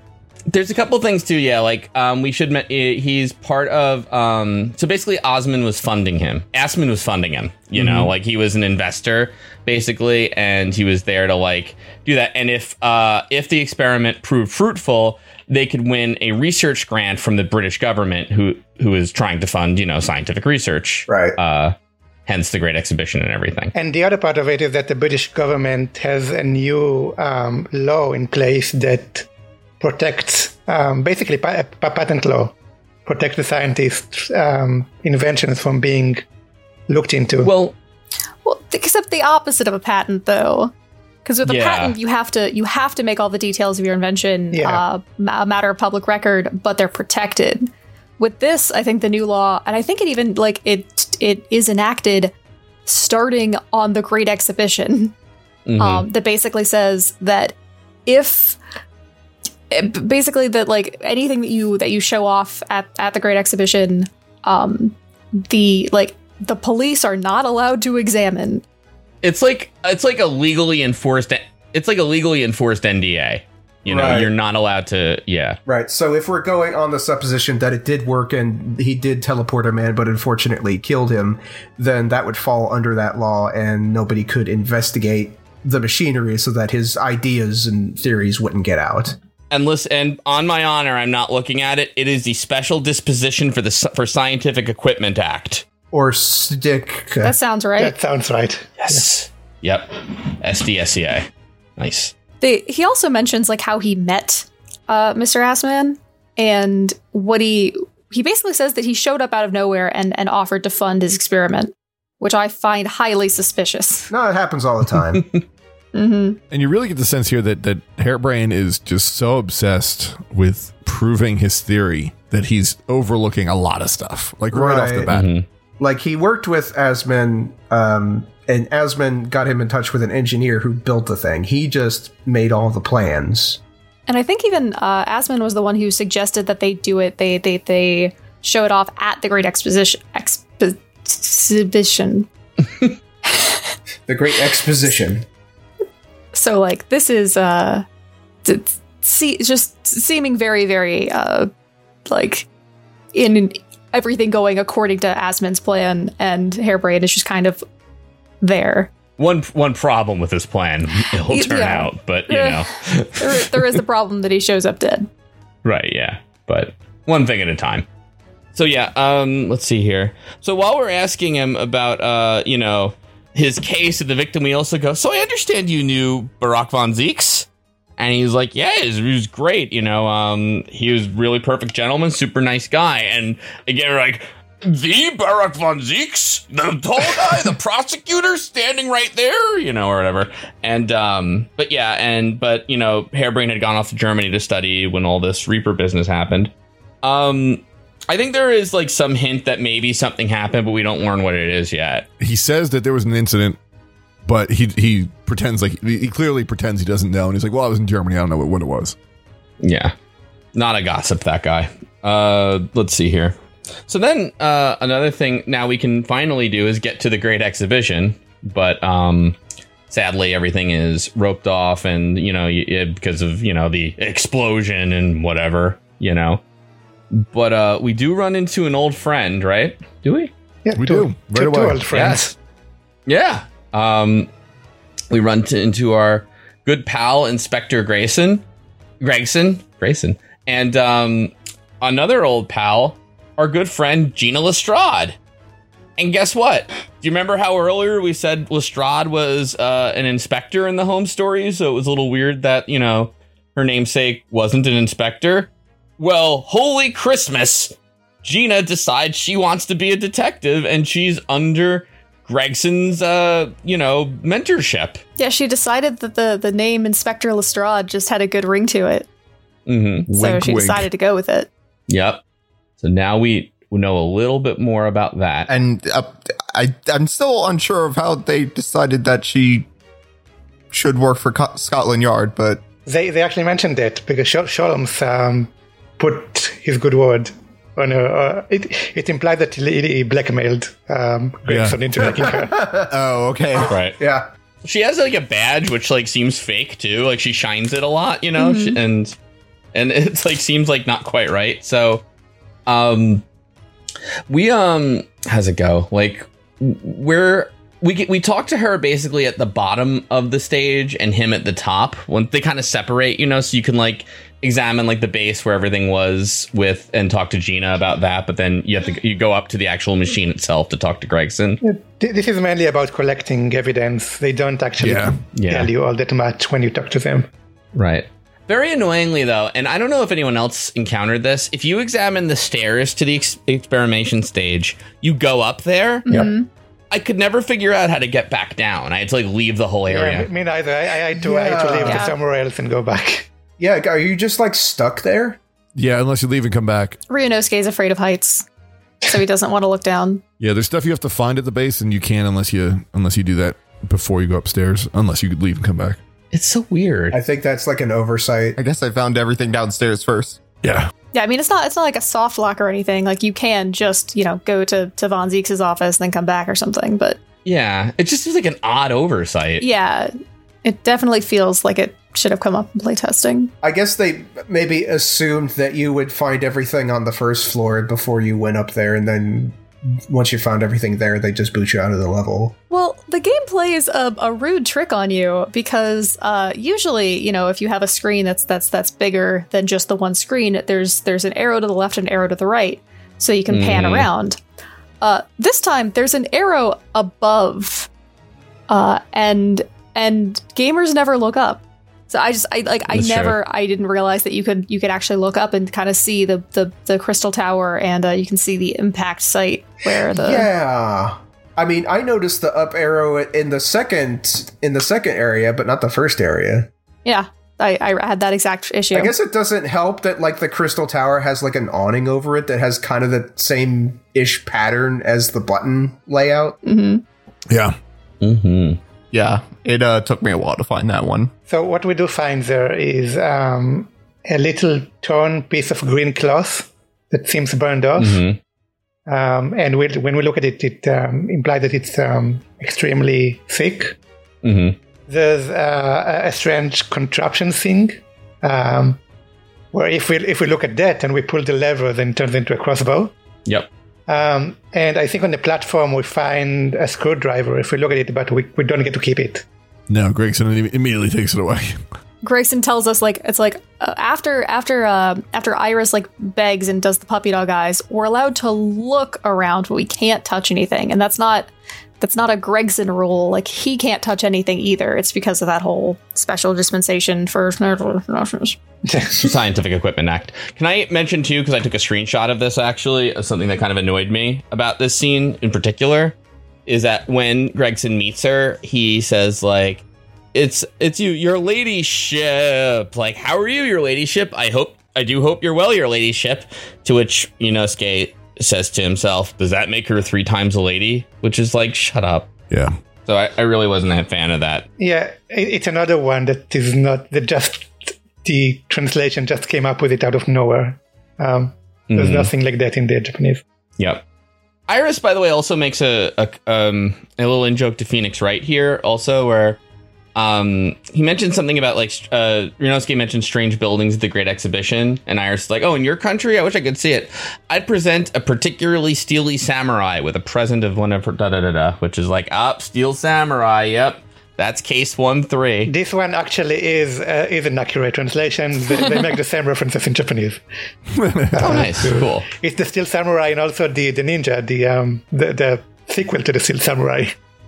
there's a couple things too. Yeah, like um, we should. eh, He's part of. Um, so basically, Osman was funding him. Asman was funding him. You know, like he was an investor basically, and he was there to like do that. And if uh, if the experiment proved fruitful, they could win a research grant from the British government, who who is trying to fund you know scientific research. Right. Uh, hence the Great Exhibition and everything. And the other part of it is that the British government has a new um, law in place that protects, um, basically, pa- pa- patent law, protects the scientists' um, inventions from being looked into. Well, Well, except the opposite of a patent, though. Because with a Yeah. patent, you have to you have to make all the details of your invention Yeah. uh, a matter of public record, but they're protected. With this, I think the new law, and I think it even like it it is enacted starting on the Great Exhibition, mhm. um, that basically says that if basically that like anything that you that you show off at at the Great Exhibition, um, the like the police are not allowed to examine. it's like it's like a legally enforced it's like a legally enforced NDA. You know, Right. you're not allowed to yeah. Right. So if we're going on the supposition that it did work and he did teleport a man, but unfortunately killed him, then that would fall under that law, and nobody could investigate the machinery so that his ideas and theories wouldn't get out. And listen, and on my honor, I'm not looking at it. It is the Special Disposition for the for Scientific Equipment Act. Or stick. That sounds right. That sounds right. Yes. Yep. SDSEA. Nice. They, he also mentions like how he met uh, Mr. Asman and what he he basically says that he showed up out of nowhere and and offered to fund his experiment, which I find highly suspicious. [LAUGHS] no, it happens all the time. [LAUGHS] hmm And you really get the sense here that that Harebrayne is just so obsessed with proving his theory that he's overlooking a lot of stuff, like right, off the Right. bat. Mhm. like he worked with Asman, um, and Asman got him in touch with an engineer who built the thing. He just made all the plans. And I think even uh, Asman was the one who suggested that they do it. They they they show it off at the Great Exposition exhibition. [LAUGHS] The Great Exposition. So like this is uh, t- see just seeming very very uh, like in everything going according to Asman's plan, and Harebrayne is just kind of there. One one problem with this plan, it'll turn Yeah. out, but you know, [LAUGHS] There, there is the problem that he shows up dead. right? Yeah, but one thing at a time. So yeah, um, let's see here. So while we're asking him about, uh, you know, his case of the victim, we also go. So I understand you knew Barok von Zieks, and he's like, yeah, he was, he was great. You know, um, he was really perfect gentleman, super nice guy. And again, we're like. The Barok von Zieks, the tall guy, the [LAUGHS] prosecutor standing right there, you know, or whatever. And um, but yeah, and but you know, Harebrayne had gone off to Germany to study when all this Reaper business happened. Um, I think there is like some hint that maybe something happened, but we don't learn what it is yet. He says that there was an incident, but he he pretends like he clearly pretends he doesn't know, and he's like, "Well, I was in Germany. I don't know what, what it was." Yeah. Not a gossip, that guy. Uh, let's see here. So then, uh, another thing now we can finally do is get to the great exhibition, but um, sadly everything is roped off, and you know y- y- because of you know the explosion and whatever, you know. But uh, we do run into an old friend, right? Do we? Yeah, We two, do, right two, two away. old friends. Yes. Yeah. Um, we run to, into our good pal Inspector Grayson, Gregson, Grayson, and um, another old pal, our good friend Gina Lestrade. And guess what? Do you remember how earlier we said Lestrade was uh, an inspector in the home story? So it was a little weird that you know her namesake wasn't an inspector. Well, holy Christmas! Gina decides she wants to be a detective, and she's under Gregson's, uh, you know, mentorship. Yeah, she decided that the the name Inspector Lestrade just had a good ring to it, Mm-hmm. so Wink, she wink. decided to go with it. Yep. So now we we know a little bit more about that. And uh, I, I'm still unsure of how they decided that she should work for Co- Scotland Yard, but They they actually mentioned it because Shol- Sholmes um, put his good word on her. Uh, it it implied that he, he blackmailed um, Gregson into making her. oh, okay. right. Yeah. She has like a badge which like seems fake too. Like she shines it a lot, you know, She- and and [LAUGHS] it's like seems like not quite right. So, um, we um, how's it go? Like we're we get we talk to her basically at the bottom of the stage and him at the top when they kind of separate, you know, so you can like examine like the base where everything was with and talk to Gina about that, but then you have to you go up to the actual machine itself to talk to Gregson. This is mainly about collecting evidence. They don't actually Yeah. Yeah. tell you all that much when you talk to them. Right. Very annoyingly, though, and I don't know if anyone else encountered this. If you examine the stairs to the ex- experimentation stage, you go up there. Mm-hmm. I could never figure out how to get back down. I had to like leave the whole area. me- me neither. I, I had to, I had to leave Yeah. to somewhere else and go back. [LAUGHS] Yeah. Are you just like stuck there? Yeah, unless you leave and come back. Ryunosuke is afraid of heights, so he doesn't want to look down. Yeah, there's stuff you have to find at the base, and you can't unless you unless you do that before you go upstairs. Unless you leave and come back. It's so weird. I think that's like an oversight. I guess I found everything downstairs first. Yeah, Yeah, I mean it's not it's not like a soft lock or anything. Like you can just you know go to to Von Zieks' office and then come back or something. But yeah, it just seems like an odd oversight. yeah, it definitely feels like it should have come up in playtesting. I guess they maybe assumed that you would find everything on the first floor before you went up there, and then once you found everything there, they just boot you out of the level. Well, the game plays a, a rude trick on you because uh, usually, you know, if you have a screen that's that's that's bigger than just the one screen, there's there's an arrow to the left and an arrow to the right, so you can pan Mhm. around. Uh, this time, there's an arrow above, uh, and and gamers never look up. So I just I like I That's true. never I didn't realize that you could you could actually look up and kind of see the the, the crystal tower and uh, you can see the impact site where the yeah. I mean, I noticed the up arrow in the second in the second area, but not the first area. yeah I, I had that exact issue. I guess it doesn't help that like the crystal tower has like an awning over it that has kind of the same ish pattern as the button layout. Mm-hmm. Yeah. Mm-hmm. Yeah, it uh, took me a while to find that one. So what we do find there is um, a little torn piece of green cloth that seems burned off. Mm-hmm. Um, and we, when we look at it, it um, implies that it's um, extremely thick. Mm-hmm. There's uh, a a strange contraption thing, um, where if we if we look at that and we pull the lever, then it turns into a crossbow. Yep. Um, and I think on the platform we find a screwdriver if we look at it, but we, we don't get to keep it. No, Gregson immediately takes it away. [LAUGHS] Gregson tells us like it's like uh, after after uh, after Iris like begs and does the puppy dog eyes, we're allowed to look around, but we can't touch anything, and that's not that's not a Gregson rule. Like he can't touch anything either. It's because of that whole special dispensation for [LAUGHS] Scientific Equipment Act. Can I mention too, because I took a screenshot of this actually, of something that kind of annoyed me about this scene in particular, is that when Gregson meets her, he says like, "It's it's you, your ladyship. Like, how are you, your ladyship? I hope, I do hope you're well, your ladyship." To which Inosuke says to himself, "Does that make her three times a lady?" Which is like, shut up. Yeah. So I, I really wasn't a fan of that. Yeah, it, it's another one that is not that just the translation just came up with it out of nowhere. Um, there's Mhm. nothing like that in the Japanese. Yep. Iris, by the way, also makes a a, um, a little in joke to Phoenix right here, also where um, he mentioned something about like uh, Ryunosuke mentioned strange buildings at the Great Exhibition, and Iris is like, "Oh, in your country, I wish I could see it. I'd present a particularly steely samurai with a present of one of her da da da da, which is like, up steel samurai. Yep, that's case one three. This one actually is uh, is an accurate translation. They, they make the same references in Japanese. [LAUGHS] Oh, nice, cool. It's the Steel Samurai and also the the ninja, the um the, the sequel to the Steel Samurai.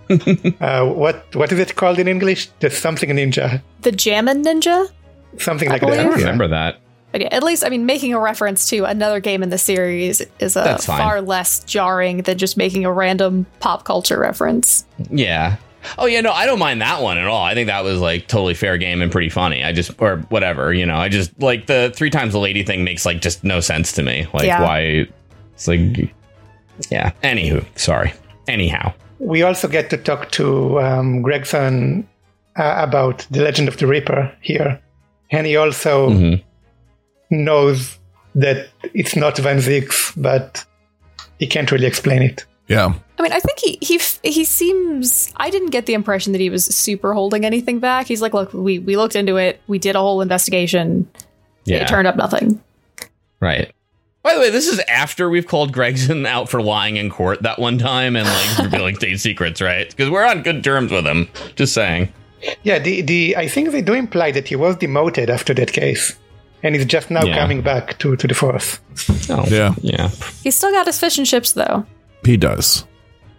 [LAUGHS] uh, what what is it called in English? There's something ninja, the Jammin Ninja. something like I that. don't remember that. But yeah, at least I mean, making a reference to another game in the series is a far less jarring than just making a random pop culture reference. Yeah. Oh yeah, no, I don't mind that one at all. I think that was like totally fair game and pretty funny. I just or whatever, you know. I just like the three times the lady thing makes like just no sense to me. Like Yeah. why it's like yeah. Anywho, sorry. Anyhow. We also get to talk to um, Gregson uh, about the Legend of the Reaper here, and he also Mhm. knows that it's not Van Zieks, but he can't really explain it. Yeah. I mean, I think he he he seems. I didn't get the impression that he was super holding anything back. He's like, look, we we looked into it. We did a whole investigation. Yeah. It turned up nothing. Right. By the way, this is after we've called Gregson out for lying in court that one time and like revealing [LAUGHS] state secrets, right? Because we're on good terms with him. Just saying. Yeah, the, the I think they do imply that he was demoted after that case, and he's just now Yeah. coming back to, to the force. Oh, Yeah. Yeah. He's still got his fish and chips though. He does.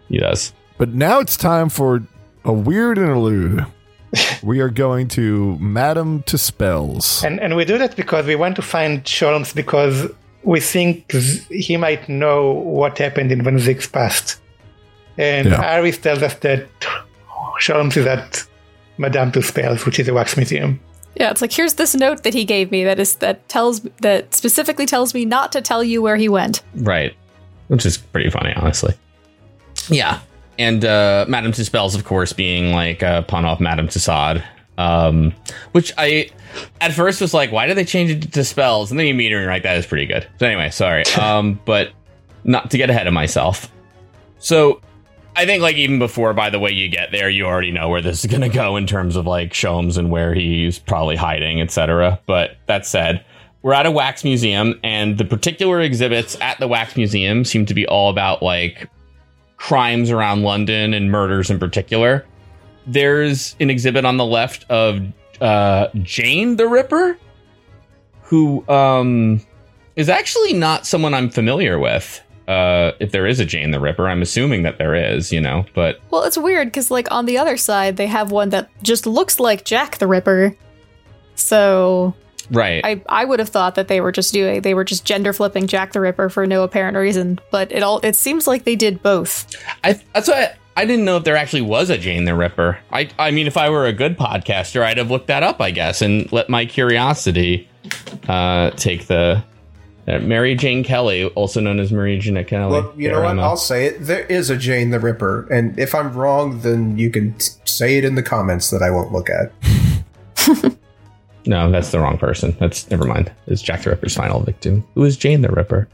He does. But now it's time for a weird interlude. [LAUGHS] we are going to Madam Tusspells. And and we do that because we want to find Sholmes because we think z- he might know what happened in Van Zieks' past. And Yeah. Iris tells us that Sholmes is at Madame Tuspel's, which is a wax museum. Yeah, it's like here's this note that he gave me that is that tells that specifically tells me not to tell you where he went. Right. Which is pretty funny, honestly. Yeah. And uh, Madame Tuspel's, of course, being like a pun off Madame Tussauds. Um, which I at first was like, why did they change it to spells? And then you meet her and like, that is pretty good. So anyway, sorry. [LAUGHS] Um, but not to get ahead of myself. So I think like even before, by the way you get there, you already know where this is gonna go in terms of like Sholmes and where he's probably hiding, etc. But that said, we're at a wax museum, and the particular exhibits at the wax museum seem to be all about like crimes around London and murders in particular. There's an exhibit on the left of uh, Jane the Ripper, who um, is actually not someone I'm familiar with. Uh, if there is a Jane the Ripper, I'm assuming that there is, you know, but Well, it's weird because, like, on the other side, they have one that just looks like Jack the Ripper. So right. I, I would have thought that they were just doing they were just gender flipping Jack the Ripper for no apparent reason, but it all it seems like they did both. I that's what I, I didn't know if there actually was a Jane the Ripper. I I mean, if I were a good podcaster, I'd have looked that up, I guess, and let my curiosity uh, take the uh, Mary Jane Kelly, also known as Marie Jeanette Kelly. Well, you know what? Emma. I'll say it. There is a Jane the Ripper, and if I'm wrong, then you can t- say it in the comments that I won't look at. [LAUGHS] no, that's the wrong person. That's never mind. It's Jack the Ripper's final victim. Who is Jane the Ripper?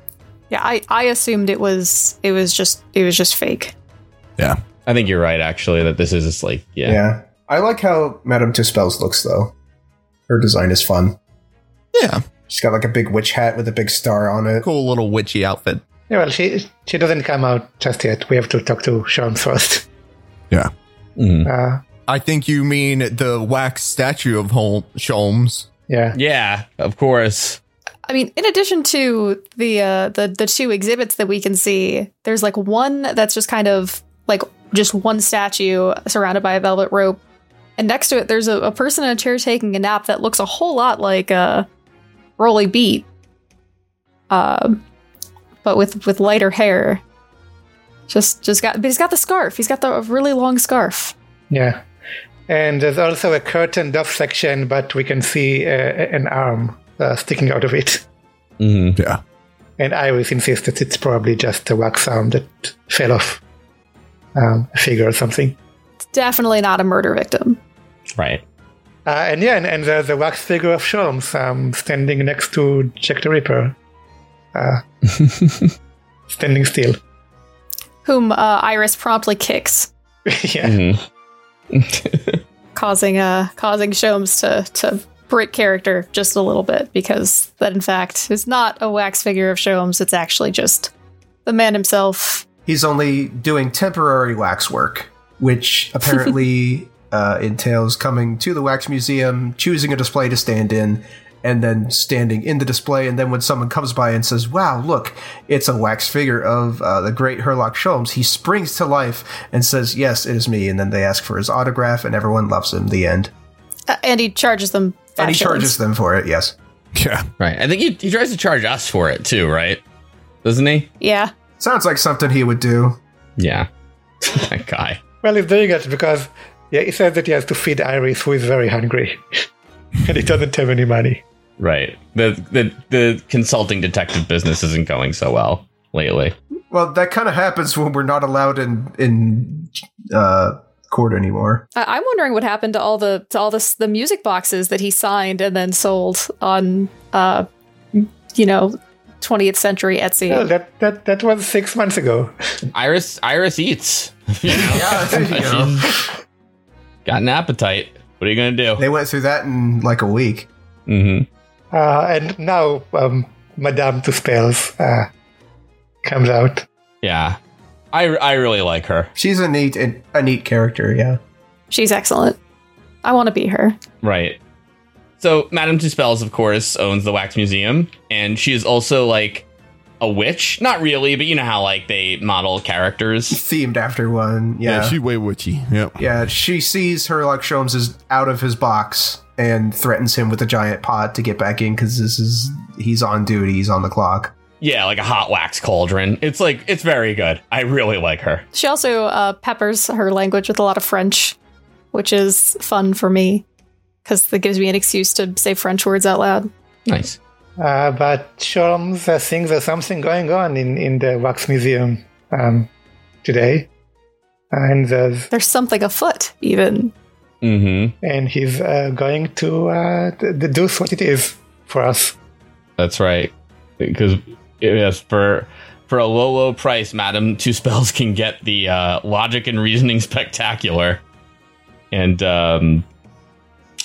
Yeah, I, I assumed it was it was just it was just fake. Yeah. I think you're right, actually, that this is just like Yeah. yeah. I like how Madame Tuspel's looks, though. Her design is fun. Yeah, She's got like a big witch hat with a big star on it. cool little witchy outfit. Yeah, well, she she doesn't come out just yet. We have to talk to Sean first. [LAUGHS] Yeah. Mhm. Uh, I think you mean the wax statue of Hol- Sholmes. yeah. Yeah, of course. I mean, in addition to the uh, the the two exhibits that we can see, there's like one that's just kind of like just one statue surrounded by a velvet rope, and next to it there's a, a person in a chair taking a nap that looks a whole lot like uh, Rolly Beat, um, but with with lighter hair. Just just got, but he's got the scarf. He's got the really long scarf. Yeah. And there's also a curtained off section, but we can see uh, an arm uh, sticking out of it. hmm Yeah. And Iris insists that it's probably just a wax arm that fell off um, a figure or something. It's definitely not a murder victim. Right. Uh, and yeah, and, and there's a wax figure of Sholmes um, standing next to Jack the Ripper. Uh, [LAUGHS] standing still. Whom uh, Iris promptly kicks. [LAUGHS] yeah. Mhm. [LAUGHS] causing uh causing Sholmes to to break character just a little bit because that in fact is not a wax figure of Sholmes. it's actually just the man himself. He's only doing temporary wax work, which [LAUGHS] apparently uh, entails coming to the wax museum, choosing a display to stand in, and then standing in the display. And then when someone comes by and says, "Wow, look, it's a wax figure of uh, the great Herlock Sholmes," he springs to life and says, "Yes, it is me." And then they ask for his autograph, and everyone loves him. The end. Uh, and he charges them. And he five charges them for it. Yes. Yeah. Right. I think he, he tries to charge us for it too, right? Doesn't he? Yeah. Sounds like something he would do. Yeah. [LAUGHS] that guy. Well, he's doing it because yeah, he says that he has to feed Iris, who is very hungry, [LAUGHS] and he doesn't have any money. Right. The the the consulting detective business isn't going so well lately. Well, that kind of happens when we're not allowed in in uh, court anymore. I- I'm wondering what happened to all the to all this the music boxes that he signed and then sold on uh you know 20th century Etsy. Well, that, that that was six months ago. Iris Iris eats. You know? Yeah, [LAUGHS] you go. Got an appetite. What are you gonna do? They went through that in like a week. Mm-hmm. Uh, and now um, Madame Tusspells uh, comes out. Yeah. I, I really like her. She's a neat a neat character. Yeah. She's excellent. I want to be her. Right. So Madame Tusspells, of course, owns the Wax Museum, and she is also like a witch. Not really, but you know how like they model characters. Themed after one. Yeah. Yeah. she's way witchy. Yep. Yeah, she sees Herlock Sholmes is out of his box and threatens him with a giant pot to get back in because this is he's on duty, he's on the clock. Yeah, like a hot wax cauldron. It's like it's very good. I really like her. She also uh, peppers her language with a lot of French, which is fun for me because that gives me an excuse to say French words out loud. Nice. Uh, but Sholmes uh, thinks there's something going on in, in the Wax Museum um, today. And there's, There's something afoot, even. Mm-hmm. and he's uh, going to uh, deduce what it is for us. That's right. Because yes, for for a low, low price, Madam Tusspells can get the uh, logic and reasoning [LAUGHS] spectacular. And um,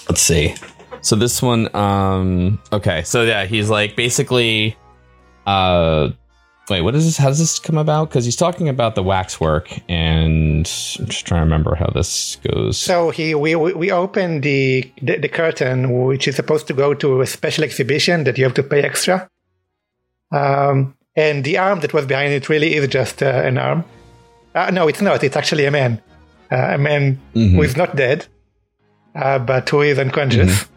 let's see. So this one, um, okay. So yeah, he's like basically, uh, wait, what is this? How does this come about? Because he's talking about the waxwork, and I'm just trying to remember how this goes. So he we we open the, the the curtain, which is supposed to go to a special exhibition that you have to pay extra. Um, and the arm that was behind it really is just uh, an arm. Uh, no, it's not. It's actually a man, uh, a man Mhm. who is not dead, uh, but who is unconscious.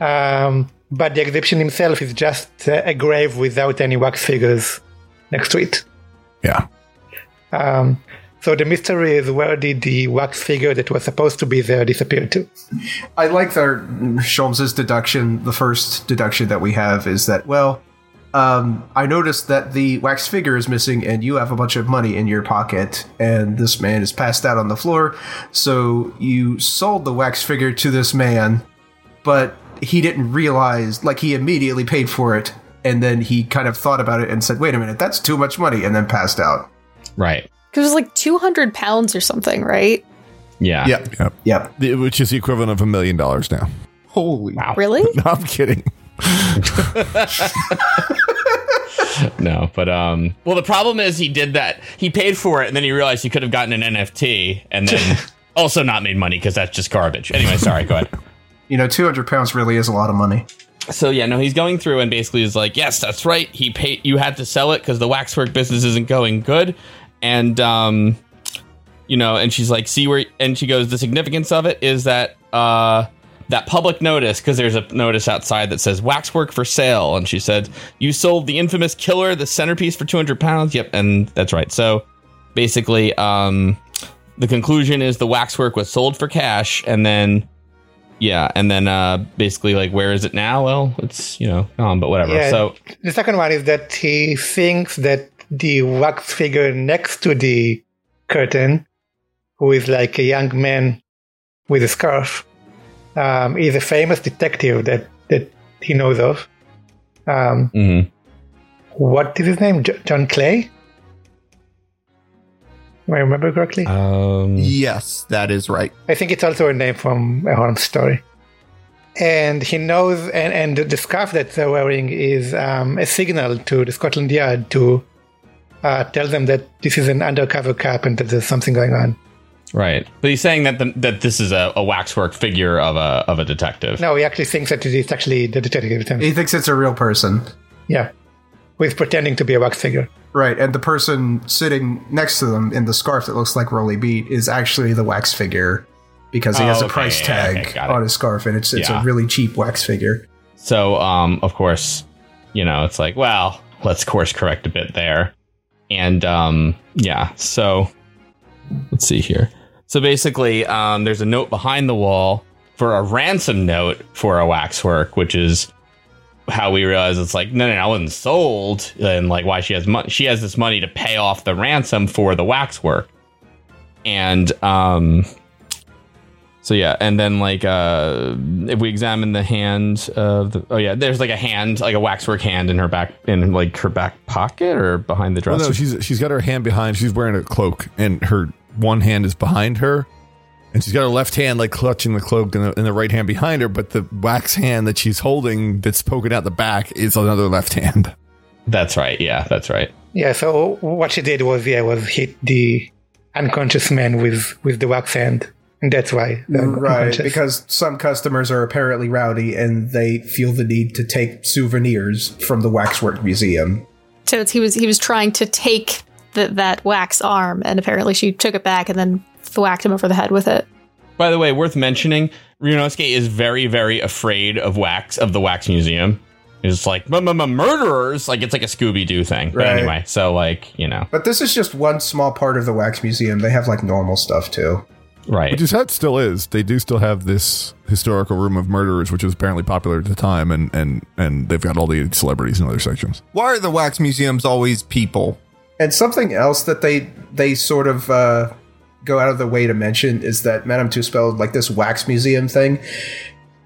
Um, but the exhibition himself is just uh, a grave without any wax figures next to it. Yeah. Um, so the mystery is where did the wax figure that was supposed to be there disappear to? I like their Sholmes's deduction. The first deduction that we have is that well, um, I noticed that the wax figure is missing, and you have a bunch of money in your pocket, and this man is passed out on the floor. So you sold the wax figure to this man, but he didn't realize. Like he immediately paid for it, and then he kind of thought about it and said, "Wait a minute, that's too much money," and then passed out. right. Because it was like 200 pounds or something, right? Yeah. Yep, Yep. yep. The- Which is the equivalent of a million dollars now. Holy Wow. Really? [LAUGHS] No, I'm kidding. [LAUGHS] No, but um, well, the problem is he did that. He paid for it, and then he realized he could have gotten an NFT, and then [LAUGHS] also not made money because that's just garbage. Anyway, sorry. Go ahead. You know, two hundred pounds really is a lot of money. So yeah, no, he's going through and basically is like, yes, that's right. He paid. You had to sell it because the waxwork business isn't going good, and um, you know, and she's like, see where, and she goes, the significance of it is that uh. That public notice, because there's a notice outside that says waxwork for sale. And she said, You sold the infamous killer, the centerpiece, for 200 pounds. Yep. And that's right. So basically, um, the conclusion is the waxwork was sold for cash. And then, yeah. And then uh, basically, like, where is it now? Well, it's, you know, gone, but whatever. Yeah. So, The second one is that he thinks that the wax figure next to the curtain, who is like a young man with a scarf, um, is a famous detective that, that he knows of. Um, mhm. what is his name? J- John Clay? Do I remember correctly? um, yes, that is right. I think it's also a name from a Holmes story. And he knows, and, and the scarf that they're wearing is um, a signal to the Scotland Yard to uh, tell them that this is an undercover cop and that there's something going on. Right. But he's saying that the, that this is a, a waxwork figure of a of a detective. No, he actually thinks that it is actually the detective. himself. He thinks it's a real person. Yeah. with pretending to be a wax figure. Right, and the person sitting next to them in the scarf that looks like Rolly Beat is actually the wax figure because he Oh, has a okay, price yeah, tag okay, got it. on his scarf, and it's it's Yeah. a really cheap wax figure. So, um, of course, you know, it's like, well, let's course correct a bit there. And, um, yeah, so let's see here. So basically, um, there's a note behind the wall for a ransom note for a waxwork, which is how we realize it's like, no, no, no, I wasn't sold. And like, why she has money. She has this money to pay off the ransom for the waxwork. And, um, so yeah, and then like uh if we examine the hand of the oh yeah, there's like a hand, like a waxwork hand in her back in like her back pocket or behind the Well, dresser. no, she's she's got her hand behind. She's wearing a cloak, and her one hand is behind her, and she's got her left hand like clutching the cloak, and the, and the right hand behind her. But the wax hand that she's holding, that's poking out the back, is another left hand. that's right. Yeah, that's right. Yeah, so what she did was, yeah, was hit the unconscious man with, with the wax hand. And that's why. Right, because some customers are apparently rowdy and they feel the need to take souvenirs from the waxwork museum. So it's, he was he was trying to take the, that wax arm, and apparently she took it back and then thwacked him over the head with it. By the way, worth mentioning, Ryunosuke is very, very afraid of wax of the wax museum. It's like "M- m- m- murderers, like it's like a Scooby Doo thing. But Right. anyway, so like you know, But this is just one small part of the wax museum. They have like normal stuff too. right? Which is how it still is. They do still have this historical room of murderers, which was apparently popular at the time, and and and they've got all the celebrities in other sections. Why are the wax museums always people? And something else that they they sort of uh, go out of the way to mention is that Madame Tussauds, like this wax museum thing,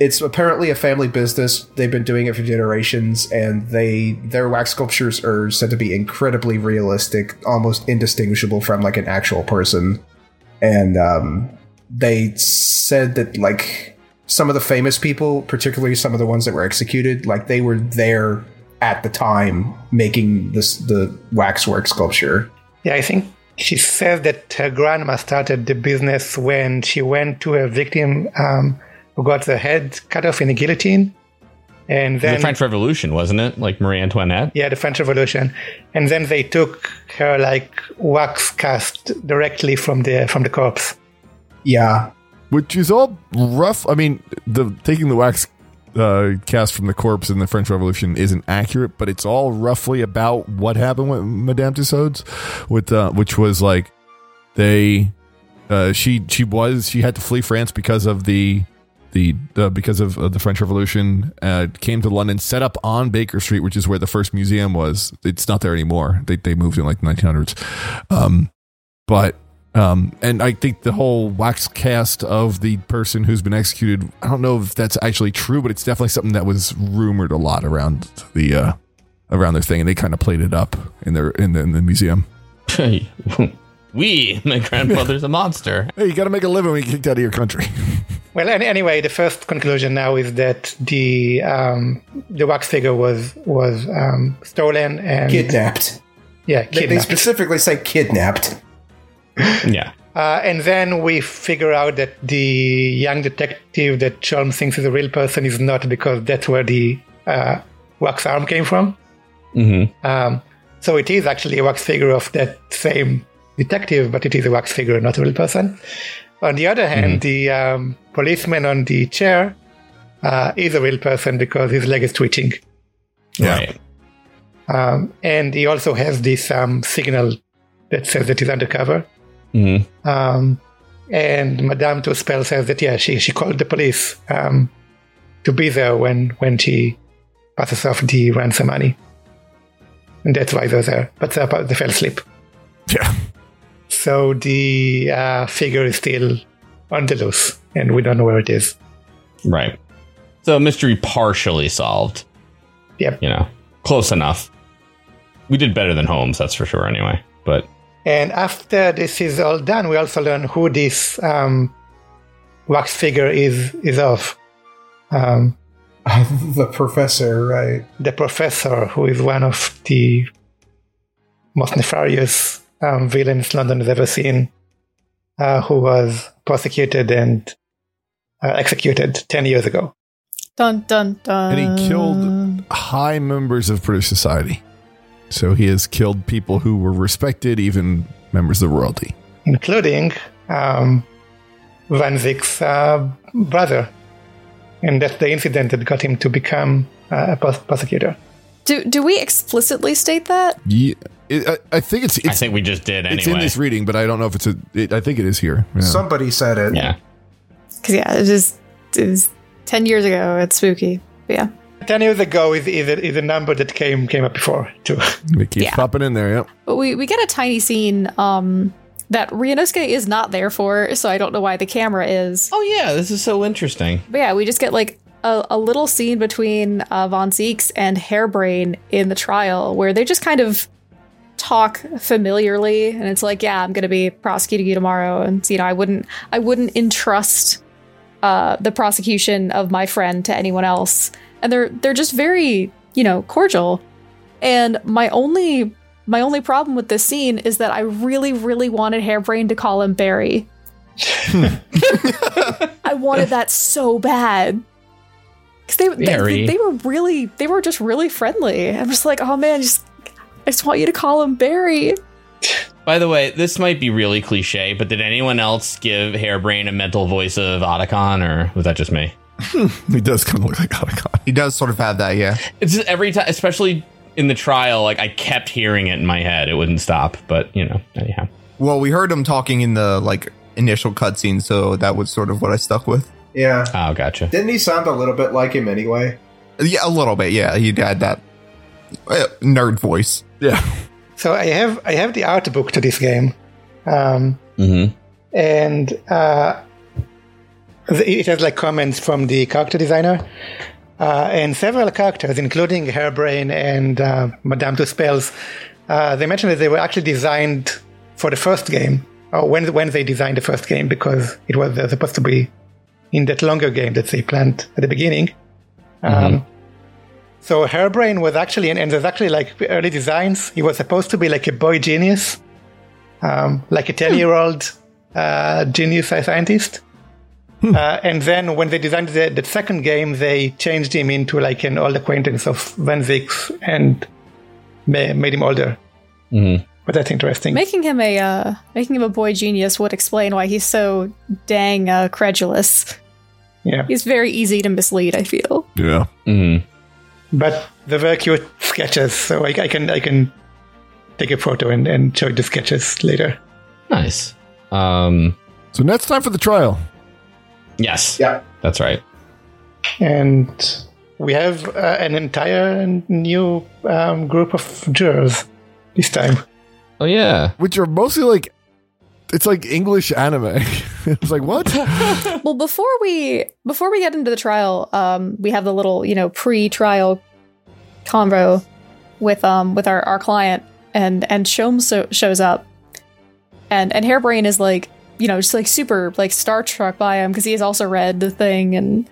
it's apparently a family business. They've been doing it for generations, and they their wax sculptures are said to be incredibly realistic, almost indistinguishable from like an actual person. And um, they said that like some of the famous people, particularly some of the ones that were executed, like they were there at the time making this the waxwork sculpture. Yeah, I think she says that her grandma started the business when she went to a victim um, who got the head cut off in a guillotine. And then the French Revolution, wasn't it? Like Marie Antoinette. Yeah, the French Revolution, and then they took her like wax cast directly from the from the corpse. Yeah, which is all rough. I mean, the taking the wax uh, cast from the corpse in the French Revolution isn't accurate, but it's all roughly about what happened with Madame Tussauds, with uh, which was like they uh, she she was she had to flee France because of the the uh, because of uh, the French Revolution. Uh, came to London, set up on Baker Street, which is where the first museum was. It's not there anymore. They they moved in like 1900s, um, but um, and I think the whole wax cast of the person who's been executed, I don't know if that's actually true, but it's definitely something that was rumored a lot around the uh, around their thing, and they kind of played it up in their in the, in the museum. [LAUGHS] we, my grandfather's a monster. [LAUGHS] Hey, you got to make a living when you kicked out of your country. [LAUGHS] well, anyway, the first conclusion now is that the um, the wax figure was was um, stolen and kidnapped. Yeah, kidnapped. They specifically say kidnapped. [LAUGHS] yeah. Uh, and then we figure out that the young detective that Sholmes thinks is a real person is not because that's where the uh, wax arm came from. Mm-hmm. Um, so it is actually a wax figure of that same detective, but it is a wax figure, not a real person. On the other hand, mm-hmm. the um, policeman on the chair uh, is a real person because his leg is twitching. Yeah. Right. Um, and he also has this um, signal that says that he's undercover. Mm-hmm. Um, and Madame Tuspel says that yeah, she she called the police um, to be there when when she passes off the ransom money, and that's why they're there. But uh, they fell asleep. Yeah. So the uh, figure is still on the loose, and we don't know where it is. Right. So mystery partially solved. Yep. You know, close enough. We did better than Holmes, that's for sure. Anyway, but and after this is all done, we also learn who this um, wax figure is is of. Um, [LAUGHS] the professor, right? The professor, who is one of the most nefarious um, villains London has ever seen, uh, who was prosecuted and uh, executed 10 years ago. Dun, dun, dun. And he killed high members of British society. So he has killed people who were respected, even members of royalty, including um, Van Zieks' uh, brother. And that's the incident that got him to become uh, a prosecutor. Do do we explicitly state that? Yeah, it, I, I, think it's, it's, I think we just did. Anyway. It's in this reading, but I don't know if it's a. It, I think it is here. Yeah. Somebody said it. Yeah. Because yeah, it is. It is ten years ago. It's spooky. But yeah. Ten years ago is, is, a, is a number that came came up before too. It keeps yeah. popping in there, yep. But we, we get a tiny scene um, that Ryunosuke is not there for, so I don't know why the camera is. Oh yeah, this is so interesting. But yeah, we just get like a, a little scene between uh, Von Zieks and Harebrayne in the trial where they just kind of talk familiarly, and it's like, yeah, I'm going to be prosecuting you tomorrow, and you know, I wouldn't I wouldn't entrust uh, the prosecution of my friend to anyone else and they're they're just very you know cordial. And my only my only problem with this scene is that i really really wanted Harebrayne to call him barry. [LAUGHS] I wanted that so bad. Because they, they, they were really they were just really friendly. I'm just like oh man just i just want you to call him barry. By the way, this might be really cliche, but did anyone else give Harebrayne a mental voice of Otacon, or was that just me? [LAUGHS] he does kind of look like Otacon. He does sort of have that, yeah. It's just every time, especially in the trial, like I kept hearing it in my head. It wouldn't stop, but you know, anyhow. Well, we heard him talking in the like initial cutscene, so that was sort of what I stuck with. Yeah. Oh, gotcha. Didn't he sound a little bit like him anyway? Yeah, a little bit. Yeah, he had that uh, nerd voice. Yeah. So I have I have the art book to this game, um, mm-hmm. and uh, it has like comments from the character designer. Uh, and several characters, including Harebrayne and uh, Madame Tusspells, uh, they mentioned that they were actually designed for the first game, or when when they designed the first game, because it was uh, supposed to be in that longer game that they planned at the beginning. Um, so Harebrayne was actually, and, and there's actually like early designs. He was supposed to be like a boy genius, um, like a ten-year-old uh, genius scientist. Uh, and then when they designed the, the second game, they changed him into like an old acquaintance of Van Zieks and ma- made him older. Mhm. But that's interesting. Making him a uh, making him a boy genius would explain why he's so dang uh, credulous. yeah. He's very easy to mislead. I feel. Yeah. Mhm. But they're very cute sketches, so I, I can I can take a photo and, and show you the sketches later. Nice. Um, So now it's time for the trial. Yes. Yeah. That's right. And we have uh, an entire new um, group of jurors this time. Oh yeah. which are mostly like it's like English anime. [LAUGHS] it's like what? [LAUGHS] Well, before we before we get into the trial, um, we have the little you know pre-trial convo with um with our, our client, and and Shom so, shows up, and and Harebrayne is like you know just like super like star struck by him because he has also read the thing, and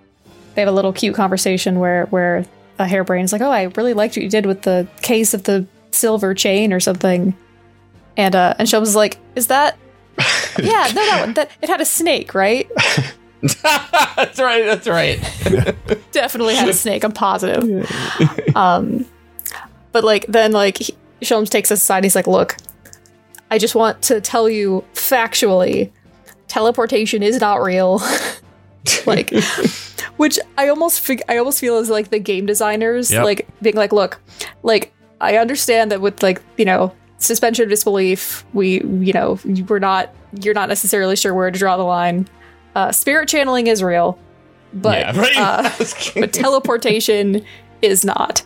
they have a little cute conversation where where a Harebrayne is like, oh, I really liked what you did with the case of the silver chain or something, and uh and Shom's like, is that [LAUGHS] yeah, no, that one. That it had a snake, right? [LAUGHS] that's right. That's right. [LAUGHS] Definitely had a snake. I'm positive. Um, but like then like he, Sholmes takes us aside. He's like, "Look, I just want to tell you factually, teleportation is not real." [LAUGHS] like, [LAUGHS] which I almost fig- I almost feel as like the game designers Yep. like being like, "Look, like I understand that with like you know." suspension of disbelief we you know we're not you're not necessarily sure where to draw the line uh spirit channeling is real but yeah. [LAUGHS] Right. uh, but teleportation is not.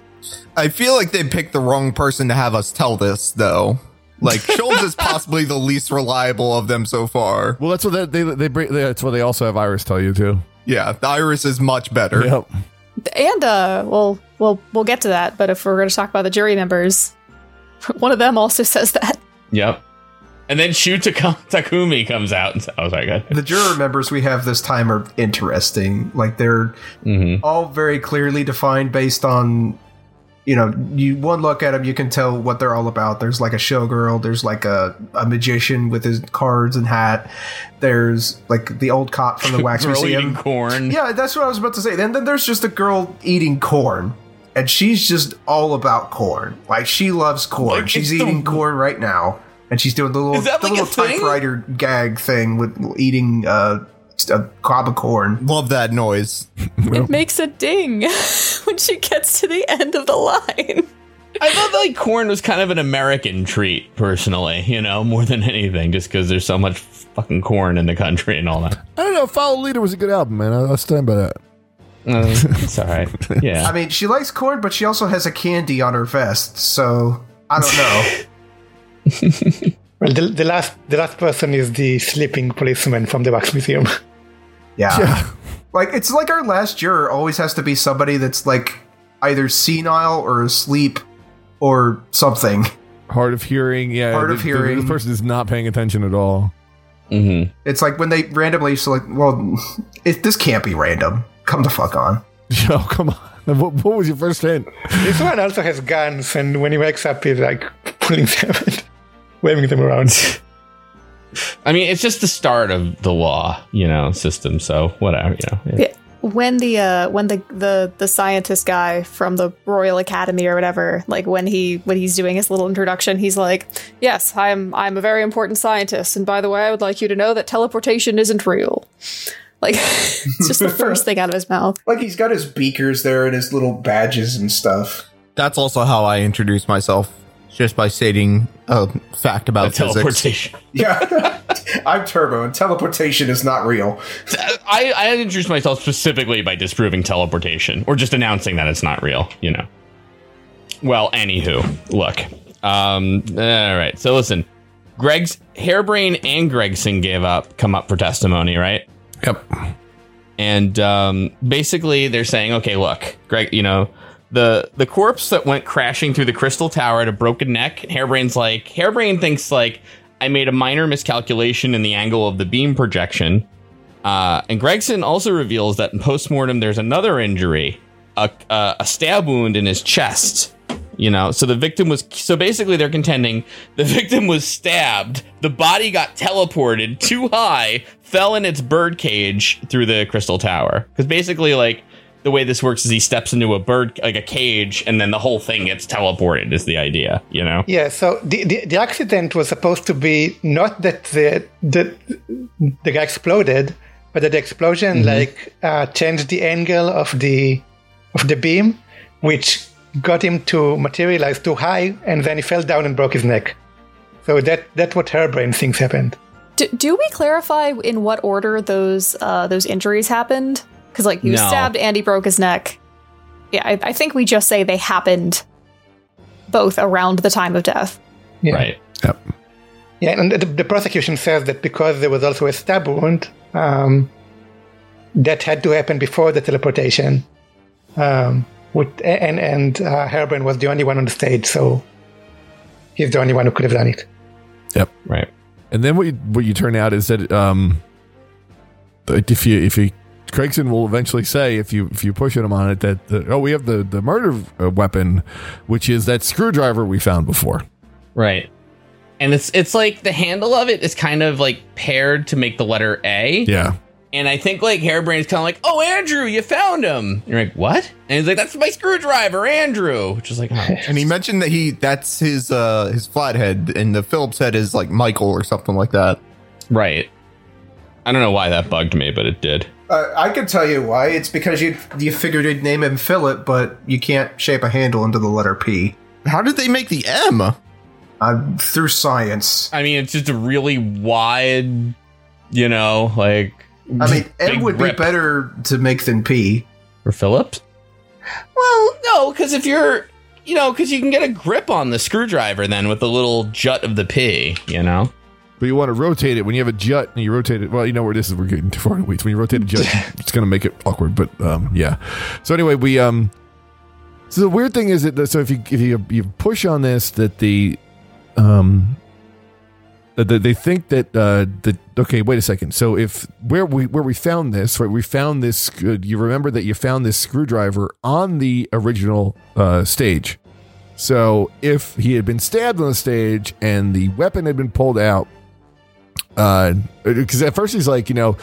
I feel like they picked the wrong person to have us tell this, though. Like Schultz is possibly the least reliable of them so far. well, that's what they they, they bring. That's what they also have Iris tell you too. Yeah, the Iris is much better. Yep. And uh, well, we'll we'll get to that. But if we're going to talk about the jury members, [LAUGHS] one of them also says that. yep. And then Shu Takumi comes out and says, "Oh, sorry, good." The juror members we have this time are interesting. Like they're Mm-hmm. all very clearly defined based on, you know, you one look at them, you can tell what they're all about. There's like a showgirl. There's like a, a magician with his cards and hat. There's like the old cop from the [LAUGHS] wax museum. eating corn. Yeah, that's what I was about to say. Then, then there's just a girl eating corn, and she's just all about corn. Like she loves corn. Like, she's it's the- eating corn right now, and she's doing the little, the like little typewriter gag thing with eating uh, a cob of corn. Love that noise. [LAUGHS] It makes a ding [LAUGHS] when she gets to the end of the line. I thought like corn was kind of an American treat, personally. You know, [LAUGHS] more than anything, just because there's so much fucking corn in the country and all that. I don't know. Follow Leader was a good album, man. I, I'll stand by that. Uh, it's all right. Yeah. I mean, she likes corn, but she also has a candy on her vest, so I don't know. Well, the, the last the last person is the sleeping policeman from the wax museum. Yeah. Yeah. [LAUGHS] Like it's like our last juror always has to be somebody that's like either senile or asleep or something. Hard of hearing. Yeah. Hard of the- the- hearing. This person is not paying attention at all. hmm It's like when they randomly select. Well, [LAUGHS] it, this can't be random. Come the fuck on. [LAUGHS] Yo, come on. What, what was your first hint? this one also has guns, and when he wakes up, he's like pulling them and waving them around. I mean, it's just the start of the law, you know, system. So whatever, you know. yeah. Yeah. When the uh, when the, the the scientist guy from the Royal Academy or whatever, like when he when he's doing his little introduction, he's like, "Yes, I'm I'm a very important scientist, and by the way, I would like you to know that teleportation isn't real." Like [LAUGHS] it's just the [LAUGHS] first thing out of his mouth. Like he's got his beakers there and his little badges and stuff. That's also how I introduce myself, just by stating a fact about The physics. teleportation. [LAUGHS] Yeah, I'm Turbo, and teleportation is not real. I, I introduced myself specifically by disproving teleportation or just announcing that it's not real, you know. Well, anywho, look. Um, all right. So listen, Greg's Harebrayne and Gregson gave up, come up for testimony, right? Yep. and um, basically they're saying, okay, look, Greg, you know, the the corpse that went crashing through the crystal tower had a broken neck. Harebrayne's like, Harebrayne thinks like I made a minor miscalculation in the angle of the beam projection, Uh, and Gregson also reveals that in postmortem, there's another injury, a, a, a stab wound in his chest. You know, so the victim was so basically they're contending [LAUGHS] the victim was stabbed, the body got teleported too high, fell in its bird cage through the crystal tower. Because basically, like the way this works is he steps into a bird like a cage, and then the whole thing gets teleported. Is the idea, you know? Yeah, so the, the, the accident was supposed to be not that the the, the guy exploded, but that the explosion like uh, changed the angle of the of the beam, which got him to materialize too high, and then he fell down and broke his neck. So that that's what her brain thinks happened. Do, do we clarify in what order those uh, those injuries happened? Because like he was No. stabbed and he broke his neck. Yeah, I, I think we just say they happened both around the time of death. Yeah. Right. Yep. Yeah, and the, the prosecution says that because there was also a stab wound, um, that had to happen before the teleportation. Um, with, and and uh, Harebrayne was the only one on the stage, so he's the only one who could have done it. Yep. Right. And then what you, what you turn out is that um, that if you if you Gregson will eventually say if you if you push him on it that the, oh we have the the murder uh, weapon, which is that screwdriver we found before. Right. And it's it's like the handle of it is kind of like paired to make the letter A. Yeah. And I think like Harebrayne's kind of like, oh Andrew, you found him. And you're like, what? And he's like, that's my screwdriver, Andrew. Which is like, oh, And he mentioned that he that's his uh his flathead and the Phillips head is like Michael or something like that. right. I don't know why that bugged me, but it did. Uh, I can tell you why. It's because you you figured you'd name him Philip, but you can't shape a handle into the letter P. How did they make the M? Uh, through science. I mean, it's just a really wide, you know, like. I mean, M would rip be better to make than P. for Phillips. Well, no, because if you're, you know, because you can get a grip on the screwdriver then with the little jut of the P, you know. But you want to rotate it when you have a jut and you rotate it. Well, you know where this is. We're getting too far in the weeds. When you rotate a jut, [LAUGHS] it's going to make it awkward. But um, yeah. So anyway, we um. So the weird thing is that so if you if you you push on this that the um that they think that uh that okay wait a second so if where we where we found this right we found this uh, you remember that you found this screwdriver on the original uh stage so if he had been stabbed on the stage and the weapon had been pulled out uh because at first he's like you know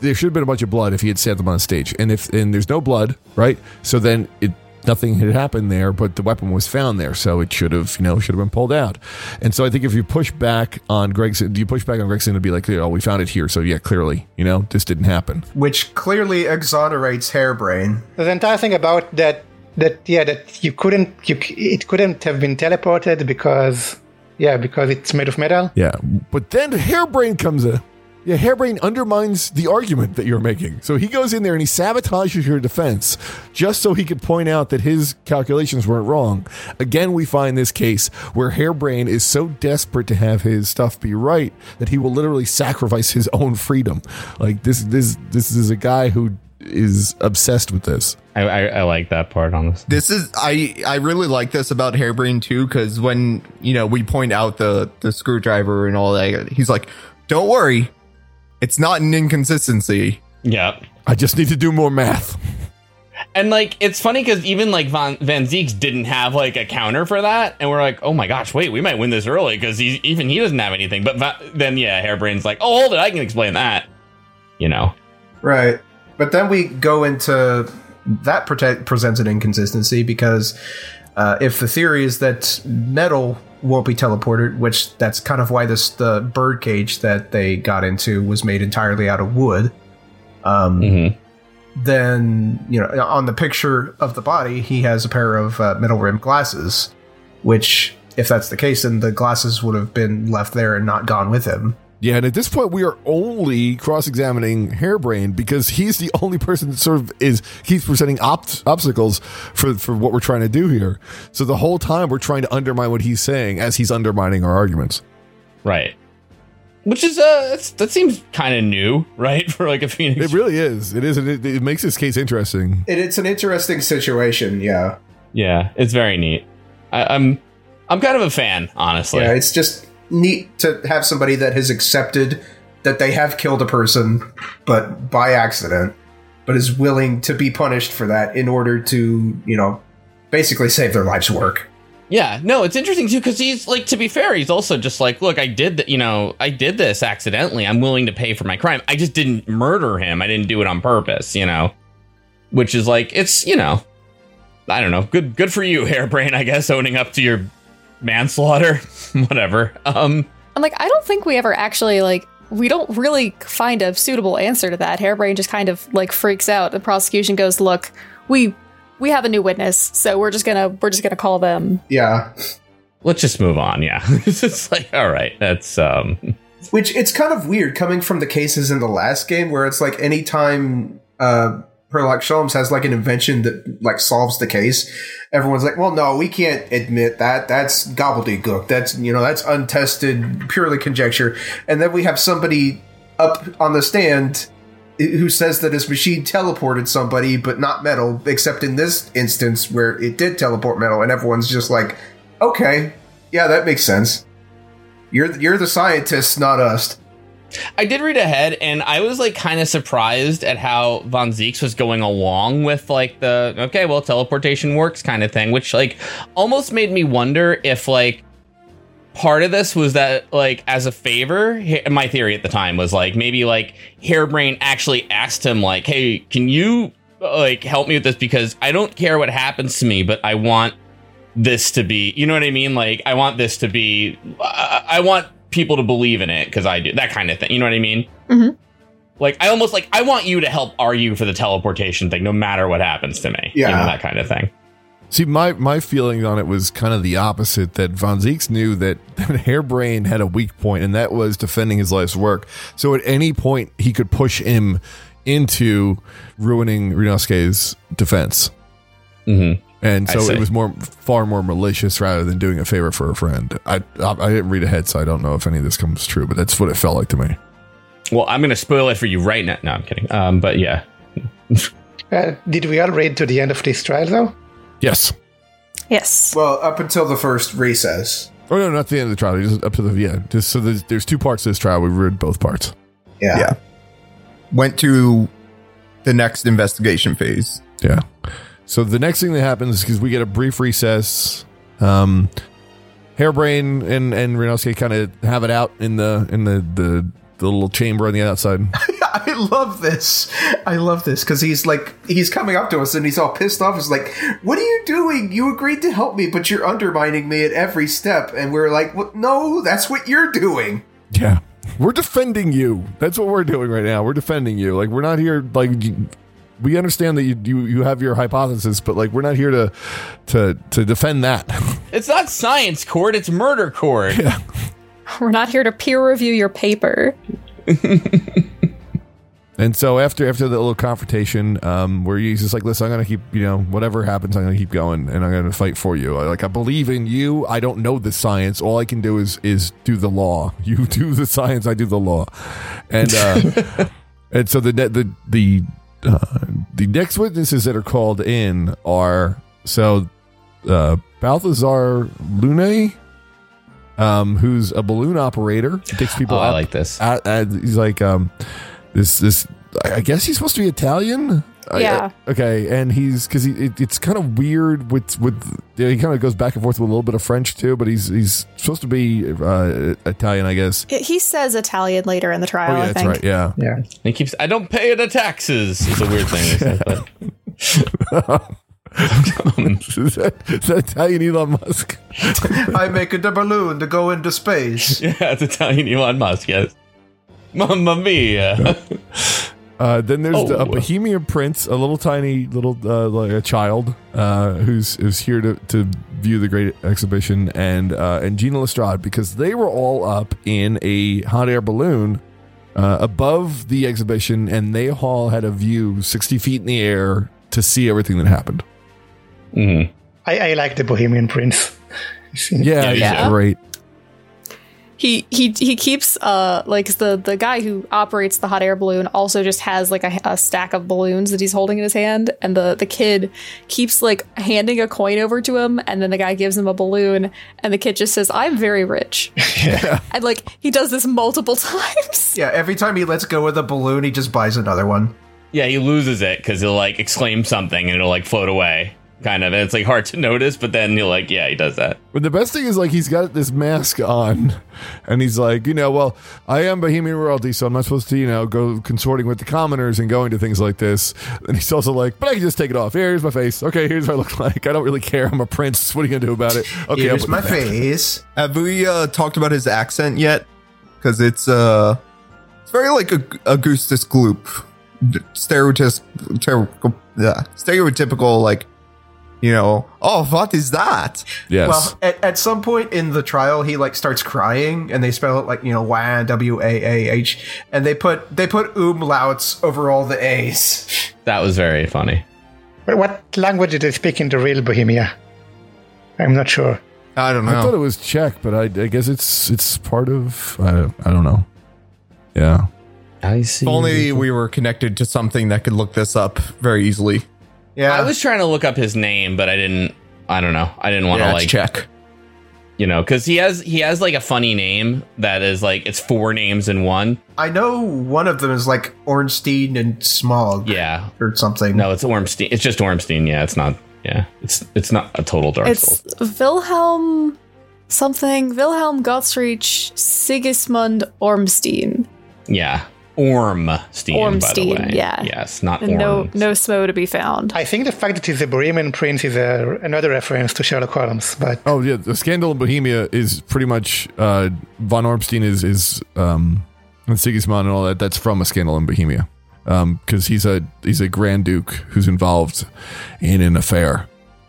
there should have been a bunch of blood if he had stabbed them on stage. And if and there's no blood right? So then it nothing had happened there but the weapon was found there. So it should have you know should have been pulled out. And so i think if you push back on gregson do you push back on gregson to be like oh we found it here. So yeah clearly you know this didn't happen. Which clearly exonerates Harebrayne. The entire thing about that that yeah that you couldn't you c- it couldn't have been teleported because yeah because it's made of metal. yeah but then Harebrayne comes in. Yeah Harebrayne undermines the argument that you're making. So he goes in there and he sabotages your defense just so he could point out that his calculations weren't wrong. Again we find this case where Harebrayne is so desperate to have his stuff be right that he will literally sacrifice his own freedom. Like this this this is a guy who is obsessed with this I, I, I like that part on this. This is I I really like this about Harebrayne too because when you know we point out the the screwdriver and all that, he's like, "Don't worry, it's not an inconsistency." Yeah. i just need to do more math And like it's funny because even like Van Van Zieks didn't have like a counter for that, and we're like, oh my gosh, wait, we might win this early because he even he doesn't have anything. But Va- then yeah, Harebrayne's like, oh hold it, I can explain that. You know, Right. But then we go into that protect, presents an inconsistency because uh, if the theory is that metal won't be teleported, which that's kind of why this the bird cage that they got into was made entirely out of wood. Um, Mhm. Then you know, on the picture of the body, he has a pair of uh, metal rimmed glasses, which, if that's the case, then the glasses would have been left there and not gone with him. Yeah, and at this point, we are only cross-examining Harebrayne because he's the only person that sort of is he's presenting opt- obstacles for for what we're trying to do here. So the whole time we're trying to undermine what he's saying as he's undermining our arguments. right? Which is uh, that's, that seems kind of new, right? [LAUGHS] For like a Phoenix. It really is. It is. and It, it makes this case interesting. It, it's an interesting situation, yeah. yeah, it's very neat. I, I'm I'm kind of a fan, honestly. Yeah, it's just neat to have somebody that has accepted that they have killed a person, but by accident, but is willing to be punished for that in order to, you know, basically save their life's work. Yeah, no, it's interesting too because he's like, to be fair, he's also just like, look, I did that, you know, I did this accidentally. I'm willing to pay for my crime. I just didn't murder him. I didn't do it on purpose, you know, which is like, it's, you know, I don't know, good, good for you, [LAUGHS] Harebrayne, I guess, owning up to your manslaughter, [LAUGHS] whatever. Um, I'm like, I don't think we ever actually like we don't really find a suitable answer to that. Harebrayne just kind of like freaks out. The prosecution goes, "Look, we we have a new witness, so we're just gonna we're just gonna call them." Yeah. let's just move on. Yeah, [LAUGHS] it's just like, all right, that's um, Which it's kind of weird coming from the cases in the last game where it's like anytime uh Herlock Sholmes has like an invention that like solves the case, everyone's like, well, no, we can't admit that. That's gobbledygook. That's, you know, that's untested, purely conjecture. And then we have somebody up on the stand who says that his machine teleported somebody, but not metal, except in this instance where it did teleport metal. And everyone's just like, okay, yeah, that makes sense. You're, you're the scientists, not us. I did read ahead, and I was like kind of surprised at how Von Zieks was going along with like the okay, well, teleportation works kind of thing, which like almost made me wonder if like part of this was that like as a favor. My theory at the time was like maybe like Harebrayne actually asked him like, hey, can you like help me with this because I don't care what happens to me, but I want this to be you know what i mean like i want this to be i, I want people to believe in it because i do that kind of thing you know what i mean Mhm. like i almost like i want you to help argue for the teleportation thing no matter what happens to me you Yeah. know that kind of thing See, my, my feeling on it was kind of the opposite that Von Zieks knew that, [LAUGHS] that Harebrayne had a weak point, and that was defending his life's work. So at any point, he could push him into ruining Ryunosuke's defense. mm-hmm. And so it was more, far more malicious rather than doing a favor for a friend. I, I, I didn't read ahead, so I don't know if any of this comes true, but that's what it felt like to me. well i'm gonna spoil it for you right now no i'm kidding um but yeah [LAUGHS] Uh, did we all read to the end of this trial, though? Yes. Yes. Well, up until the first recess. Oh no, not the end of the trial. Just up to the yeah. Just so there's, there's two parts to this trial. We read both parts. Yeah. Yeah. Went to the next investigation phase. Yeah. So the next thing that happens is because we get a brief recess. Um, Harebrayne and and Ryunosuke kind of have it out in the in the, the the little chamber on the outside. [LAUGHS] I love this. I love this because he's like he's coming up to us and he's all pissed off. He's like, "What are you doing? You agreed to help me, but you're undermining me at every step." And we're like, "What? "No, that's what you're doing." Yeah. We're defending you. That's what we're doing right now. We're defending you. Like we're not here like we understand that you you, you have your hypothesis, but like we're not here to to to defend that. [LAUGHS] it's not science court it's murder court Yeah. We're not here to peer review your paper. [LAUGHS] And so after after the little confrontation, um, where he's just like, "Listen, I'm gonna keep you know whatever happens, I'm gonna keep going, and I'm gonna fight for you. Like I believe in you. I don't know the science. All I can do is is do the law. [LAUGHS] You do the science. I do the law." And uh, and so the ne- the the uh, the next witnesses that are called in are so uh, Balthazar Lune, um, who's a balloon operator. He takes people oh i like this uh, uh, he's like um this this I guess he's supposed to be Italian. I- Yeah. I- okay, and he's because he it, it's kind of weird with with yeah, he kind of goes back and forth with a little bit of French too, but he's he's supposed to be uh, Italian, I guess. He- He says Italian later in the trial. Oh yeah, I that's think. right. Yeah. Yeah. he keeps i don't pay the taxes it's a weird thing they say, but is, that, is that Italian Elon Musk? [LAUGHS] I make it a balloon to go into space. [LAUGHS] yeah it's italian elon musk yes mamma mia [LAUGHS] Uh, then there's the, a Oh. Bohemian Prince, a little tiny little uh, like a child uh, who's who's here to, to view the great exhibition, and uh, and Gina Lestrade because they were all up in a hot air balloon uh, above the exhibition, and they all had a view sixty feet in the air to see everything that happened. Mhm. I, I like the Bohemian Prince. Yeah, Yeah, he's yeah. great. He he he keeps uh like the the guy who operates the hot air balloon also just has like a, a stack of balloons that he's holding in his hand. And the the kid keeps like handing a coin over to him. And then the guy gives him a balloon. And the kid just says i'm very rich. [LAUGHS] Yeah. [LAUGHS] and like he does this multiple [LAUGHS] times. Yeah, every time he lets go of the balloon, he just buys another one. Yeah, he loses it because he'll like exclaim something and it'll like float away, kind of. And it's like hard to [LAUGHS] notice, but then you're like, yeah, he does that. But the best thing is like he's got this mask on, [LAUGHS] and he's like, you know, well, I am Bohemian royalty, so I'm not supposed to, you know, go consorting with the commoners and going to things like this. And he's also like, but I can just take it off. Here's my face. Okay, here's what I look [LAUGHS] like. I don't really care. I'm a prince. What are you gonna do about it? Okay, Here's my face. Have we uh, talked about his accent yet? Because it's uh, it's very like a Augustus Gloop, stereotypical, yeah, stereotypical like, you know, oh, what is that? Yes. Well, at, at some point in the trial, he like starts crying, and they spell it like you know Y W A A H, and they put they put umlauts over all the A's. That was very funny. But what language do they speak in the real Bohemia? I'm not sure. I don't know. I thought it was Czech, but I, I guess it's it's part of. I, I don't know. Yeah. I see. If only we were connected to something that could look this up very easily. Yeah, I was trying to look up his name, but I didn't. I don't know. I didn't want to Yeah, like check. you know because he has he has like a funny name that is like it's four names in one. I know one of them is like Ornstein and Smough Yeah. or something. No, it's Ormstein. It's just Ormstein. Yeah, it's not. Yeah, it's it's not a total Dark Souls. it's wilhelm something wilhelm gottsreich sigismund ormstein Yeah, Ormstein. Ormstein, by the way. yeah. Yes, not and no no smo to be found I think the fact that he's a Bohemian prince is a, another reference to Sherlock Holmes, but Oh yeah, the scandal in Bohemia is pretty much uh, von Ormstein is is um, and Sigismund and all that. That's from a scandal in Bohemia because he's a he's a grand duke who's involved in an affair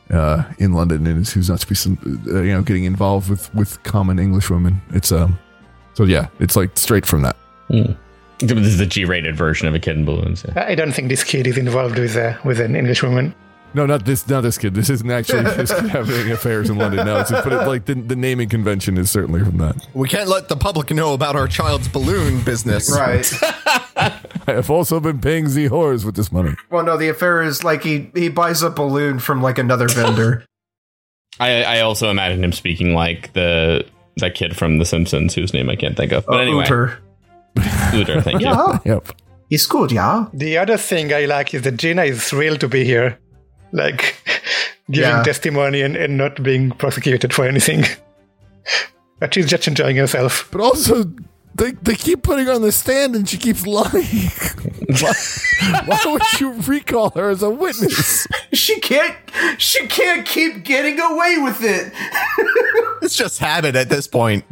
uh, in London and is, who's not to be some, uh, you know getting involved with with common English women. It's um so yeah, it's like straight from that. This is the G-rated version of a kid in balloons. Yeah. I don't think this kid is involved with uh, with an English woman. No, not this. Not this kid. This isn't actually this [LAUGHS] kid having affairs in London. No, it's just, but it, like the, the naming convention is certainly from that. We can't let the public know about our child's balloon business. Right. [LAUGHS] I have also been paying the whores with this money. well, no, the affair is like he he buys a balloon from like another vendor. [LAUGHS] I, I also imagine him speaking like the that kid from The Simpsons, whose name I can't think of. But anyway, Uter. Uter, thank you. Yeah, Yep. he's good. Yeah. The other thing I like is that Gina is thrilled to be here, like [LAUGHS] giving Yeah. testimony and, and not being prosecuted for anything. [LAUGHS] but she's just enjoying herself. But also, they, they keep putting her on the stand and she keeps [LAUGHS] lying. why, why would you recall her as a witness? She can't. She can't keep getting away with it. It's just habit at this point.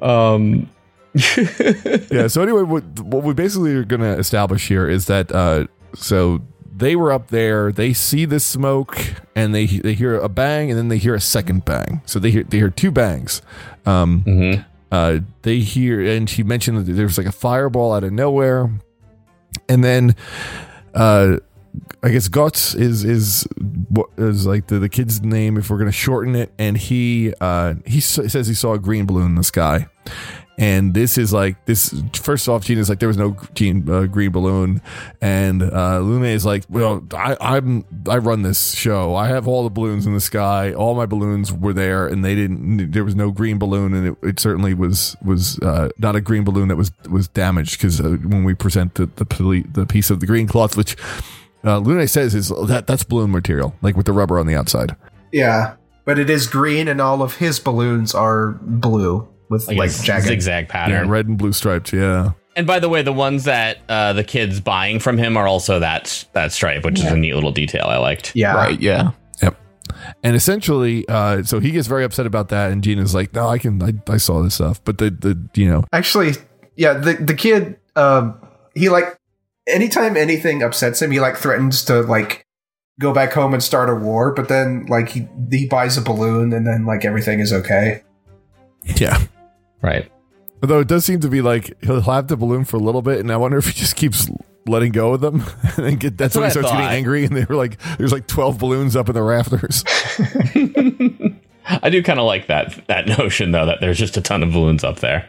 Um, [LAUGHS] yeah, so anyway, what, what we basically are going to establish here is that, uh, so they were up there, they see the smoke, and they they hear a bang, and then they hear a second bang. So they hear, they hear two bangs. Um, mhm. uh, they hear, and she mentioned that there was like a fireball out of nowhere, and then, uh, I guess Guts is is what is like the, the kid's name if we're gonna shorten it, and he uh he s- says he saw a green balloon in the sky, and this is like this. First off, Gene is like there was no gene, uh, green balloon, and uh, Lune is like, well, I, I'm I run this show. I have all the balloons in the sky. All my balloons were there, and they didn't. There was no green balloon, and it, it certainly was was uh, not a green balloon that was was damaged because uh, when we present the the, poli- the piece of the green cloth, which uh, Lune says is that that's balloon material, like with the rubber on the outside. Yeah, but it is green, and all of his balloons are blue with like, like a jagged. zigzag Yeah, pattern. red and blue stripes. Yeah. And by the way, the ones that uh, the kids buying from him are also that that stripe, which is a neat little detail I liked. Yeah, Right, yeah. Yep. And essentially, uh, so he gets very upset about that, and Gina's like, "No, I can, I, I saw this stuff." But the, the, you know, Actually, yeah, the the kid, um, he like anytime anything upsets him, he like threatens to like go back home and start a war. But then like he he buys a balloon, and then like everything is okay. yeah. Right. Although it does seem to be like he'll have the balloon for a little bit, and I wonder if he just keeps letting go of them, [LAUGHS] and then get that's, when he I starts getting angry, and they were like, "There's like twelve balloons up in the rafters." [LAUGHS] I do kind of like that that notion though that there's just a ton of balloons up there.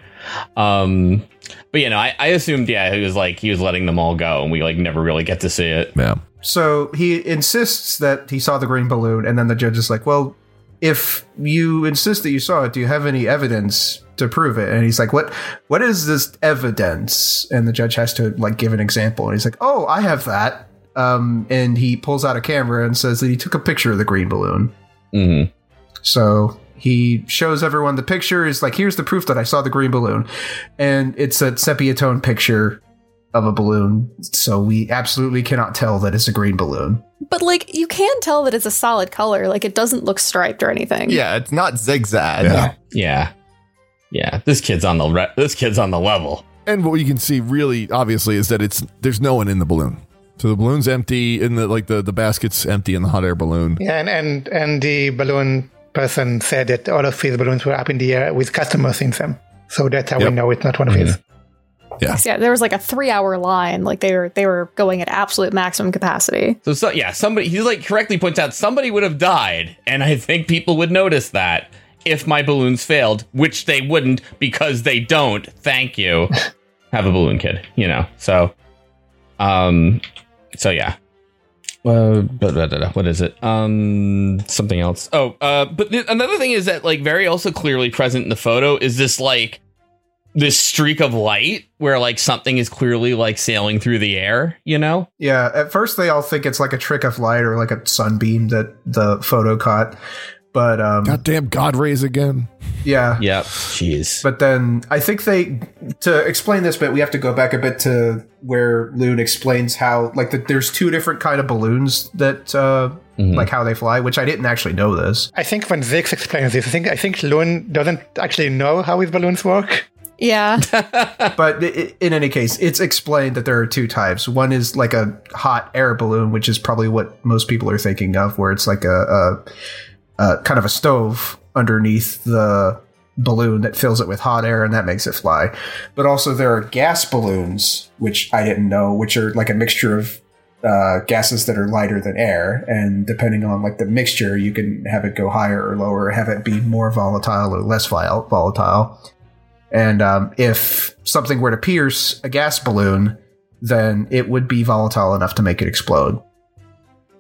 Um, but you know, I, I assumed yeah he was like he was letting them all go, and we like never really get to see it. Yeah. So he insists that he saw the green balloon, and then the judge is like, "Well, if you insist that you saw it, do you have any evidence to prove it?" And he's like, "What? What is this evidence?" And the judge has to like give an example, and he's like, "Oh, I have that." Um, and he pulls out a camera and says that he took a picture of the green balloon. hmm So he shows everyone the picture. Is like, here's the proof that I saw the green balloon, and it's a sepia tone picture of a balloon. So we absolutely cannot tell that it's a green balloon. But like you can tell that it's a solid color. Like it doesn't look striped or anything. Yeah, it's not zigzag. Yeah. Yeah, yeah. This kid's on the re- this kid's on the level. And what you can see really obviously is that it's there's no one in the balloon. So the balloon's empty and the like the, the basket's empty in the hot air balloon. Yeah, and, and and the balloon person said that all of his balloons were up in the air with customers in them. So that's how Yep. we know it's not one of his. Yeah. Yeah, there was like a three hour line. Like they were they were going at absolute maximum capacity. So, so yeah, somebody he like correctly points out somebody would have died, and I think people would notice that if my balloons failed, which they wouldn't because they don't. Thank you. [LAUGHS] Have a balloon kid, you know. So, um, so yeah. Uh, what is it? Um, something else. Oh, uh, but th- another thing is that like very also clearly present in the photo is this like this streak of light where like something is clearly like sailing through the air. You know? Yeah, at first they all think it's like a trick of light or like a sunbeam that the photo caught. But um Goddamn God rays again. yeah. Yeah. Jeez. But then I think they to explain this bit we have to go back a bit to where Lune explains how like that there's two different kind of balloons that uh Mhm. like how they fly, which I didn't actually know this. I think when Zieks explains this, I think I think Lune doesn't actually know how his balloons work. Yeah. [LAUGHS] But i- in any case, it's explained that there are two types. One is like a hot air balloon, which is probably what most people are thinking of, where it's like a, a, a kind of a stove underneath the balloon that fills it with hot air and that makes it fly. But also there are gas balloons, which I didn't know, which are like a mixture of uh, gases that are lighter than air, and depending on like the mixture, you can have it go higher or lower, have it be more volatile or less vol- volatile. And um, if something were to pierce a gas balloon, then it would be volatile enough to make it explode.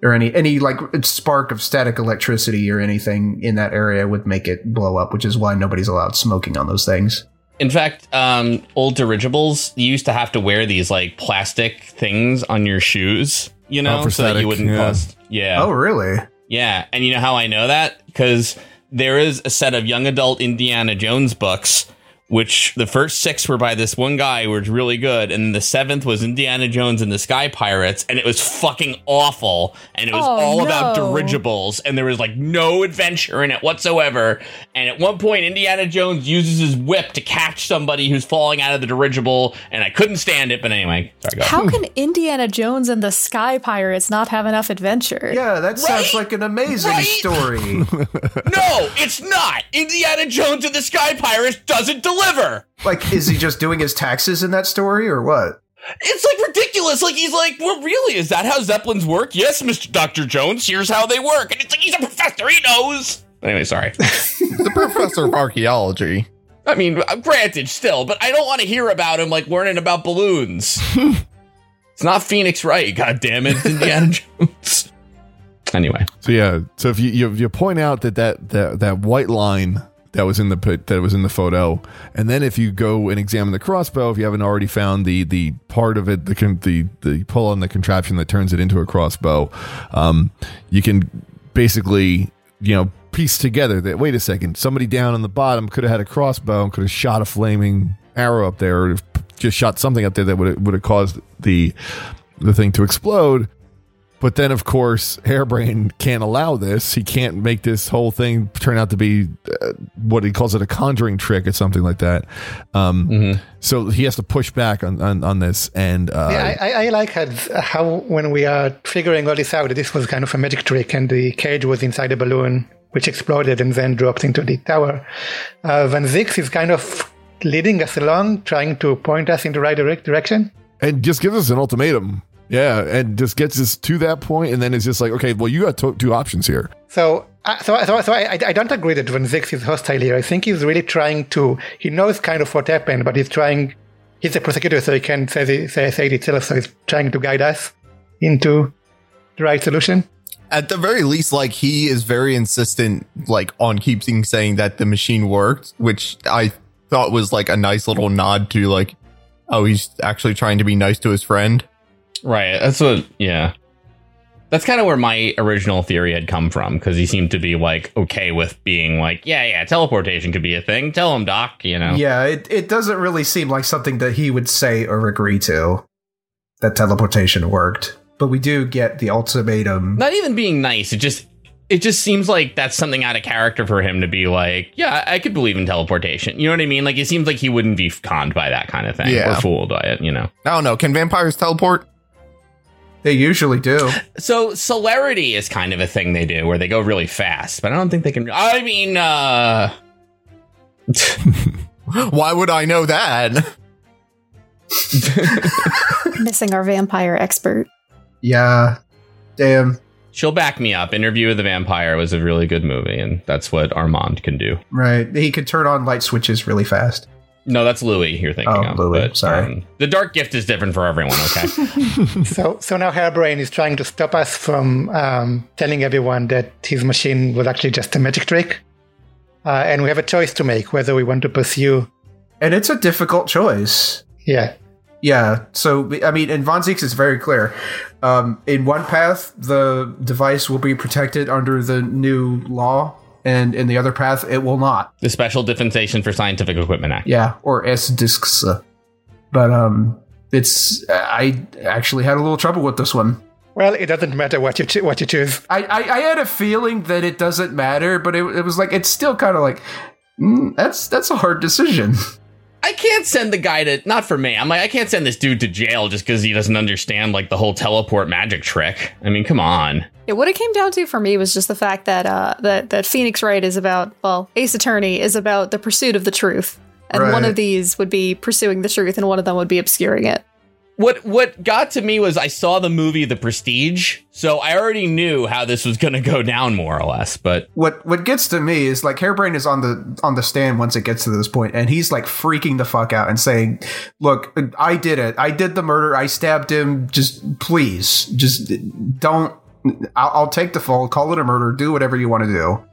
Or any any like spark of static electricity or anything in that area would make it blow up, which is why nobody's allowed smoking on those things. In fact, um, old dirigibles, you used to have to wear these like plastic things on your shoes, you know, Oh, for so that you wouldn't yeah. cause. Yeah. Oh, really? Yeah. And you know how I know that? Because there is a set of young adult Indiana Jones books, which the first six were by this one guy who was really good. And the seventh was Indiana Jones and the Sky Pirates. And it was fucking awful. And it was Oh, all about dirigibles. And there was like no adventure in it whatsoever. And at one point, Indiana Jones uses his whip to catch somebody who's falling out of the dirigible. And I couldn't stand it. But anyway, sorry, go. How can Indiana Jones and the Sky Pirates not have enough adventure? Yeah, that sounds like an amazing Right? story. [LAUGHS] No, it's not. Indiana Jones and the Sky Pirates doesn't deliver. Like, is he just doing his taxes in that story or what? It's like ridiculous. Like he's like, well, really? Is that how zeppelins work? Yes, Mister Doctor Jones. Here's how they work. And it's like he's a professor. He knows. Anyway, sorry. [LAUGHS] The professor of archaeology. I mean, uh, granted, still, but I don't want to hear about him like learning about balloons. [LAUGHS] it's not Phoenix Wright. God damn it, it's Indiana [LAUGHS] Jones. Anyway, So yeah, so if you, you you point out that that that, that white line that was in the that was in the photo, and then if you go and examine the crossbow, if you haven't already found the the part of it, the the the pull on the contraption that turns it into a crossbow, um, you can basically you know piece together that wait a second, somebody down on the bottom could have had a crossbow and could have shot a flaming arrow up there, or just shot something up there that would would have caused the the thing to explode. But then, of course, Harebrayne can't allow this. He can't make this whole thing turn out to be uh, what he calls it a conjuring trick or something like that. Um, So he has to push back on, on, on this. And uh, Yeah, I, I, I like how, how when we are figuring all this out, this was kind of a magic trick, and the cage was inside a balloon, which exploded and then dropped into the tower. Uh, Van Zieks is kind of leading us along, trying to point us in the right direct direction. and just gives us an ultimatum. Yeah, and just gets us to that point, and then it's just like, okay, well, you got to- two options here. So, uh, so, so, so I, I don't agree that Van Zieks is hostile here. I think he's really trying to. He knows kind of what happened, but he's trying. He's a prosecutor, so he can't say, say, say it itself. So he's trying to guide us into the right solution. At the very least, like he is very insistent, like on keeping saying that the machine worked, which I thought was like a nice little nod to like, oh, he's actually trying to be nice to his friend. Right. That's what. Yeah. That's kind of where my original theory had come from because he seemed to be like okay with being like, yeah, yeah, teleportation could be a thing. Tell him, Doc. You know. Yeah, it, it doesn't really seem like something that he would say or agree to that teleportation worked. But we do get the ultimatum. Not even being nice. It just. It just seems like that's something out of character for him to be like, yeah, I could believe in teleportation. You know what I mean? Like, it seems like he wouldn't be conned by that kind of thing Yeah. or fooled by it, you know? I don't know. Can vampires teleport? They usually do. So celerity is kind of a thing they do where they go really fast, but I don't think they can. I mean, uh, [LAUGHS] Why would I know that? [LAUGHS] Missing our vampire expert. Yeah. Damn. she'll back me up. Interview with the Vampire was a really good movie, and that's what Armand can do. Right. He could turn on light switches really fast. No, that's Louis you're thinking Oh, of. Louis, sorry. um, the Dark Gift is different for everyone. Okay. [LAUGHS] So, so now Harebrayne is trying to stop us from um, telling everyone that his machine was actually just a magic trick. Uh, and we have a choice to make whether we want to pursue. And it's a difficult choice. Yeah, Yeah. So, I mean, in Von Zieks is very clear. Um, in one path, the device will be protected under the new law, and in the other path, it will not. the Special Dispensation for Scientific Equipment Act. Yeah, or S discs. But um, it's I actually had a little trouble with this one. well, it doesn't matter what you cho- what you choose. I, I, I had a feeling that it doesn't matter, but it, it was like it's still kind of like mm, that's that's a hard decision. [LAUGHS] I can't send the guy to not for me. I'm like I can't send this dude to jail just because he doesn't understand like the whole teleport magic trick. I mean, come on. Yeah, what it came down to for me was just the fact that uh, that that Phoenix Wright is about well, Ace Attorney is about the pursuit of the truth, and one of these would be pursuing the truth, and one of them would be obscuring it. What what got to me was I saw the movie The Prestige, so I already knew how this was going to go down more or less. But what what gets to me is like Harebrayne is on the on the stand once it gets to this point, and he's like freaking the fuck out and saying, "Look, I did it. I did the murder. I stabbed him. Just please, just don't. I'll, I'll take the fall. Call it a murder. Do whatever you want to do."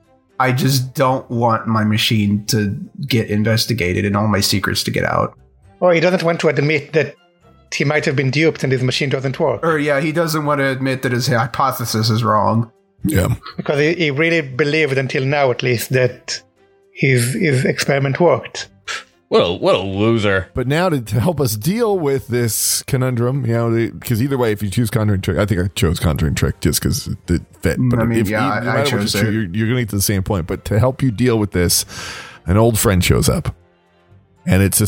I just don't want my machine to get investigated and all my secrets to get out. Or he doesn't want to admit that he might have been duped and his machine doesn't work Or yeah, he doesn't want to admit that his hypothesis is wrong. Yeah. because he, he really believed until now, at least, that his his experiment worked. what a what a loser. But now to, to help us deal with this conundrum, you know, because either way, if you choose Conjuring Trick, I think I chose Conjuring Trick just because it fit. But I mean, if yeah, you- I- I chose you it. choose, You're, you're going to get to the same point. But to help you deal with this, an old friend shows up, and it's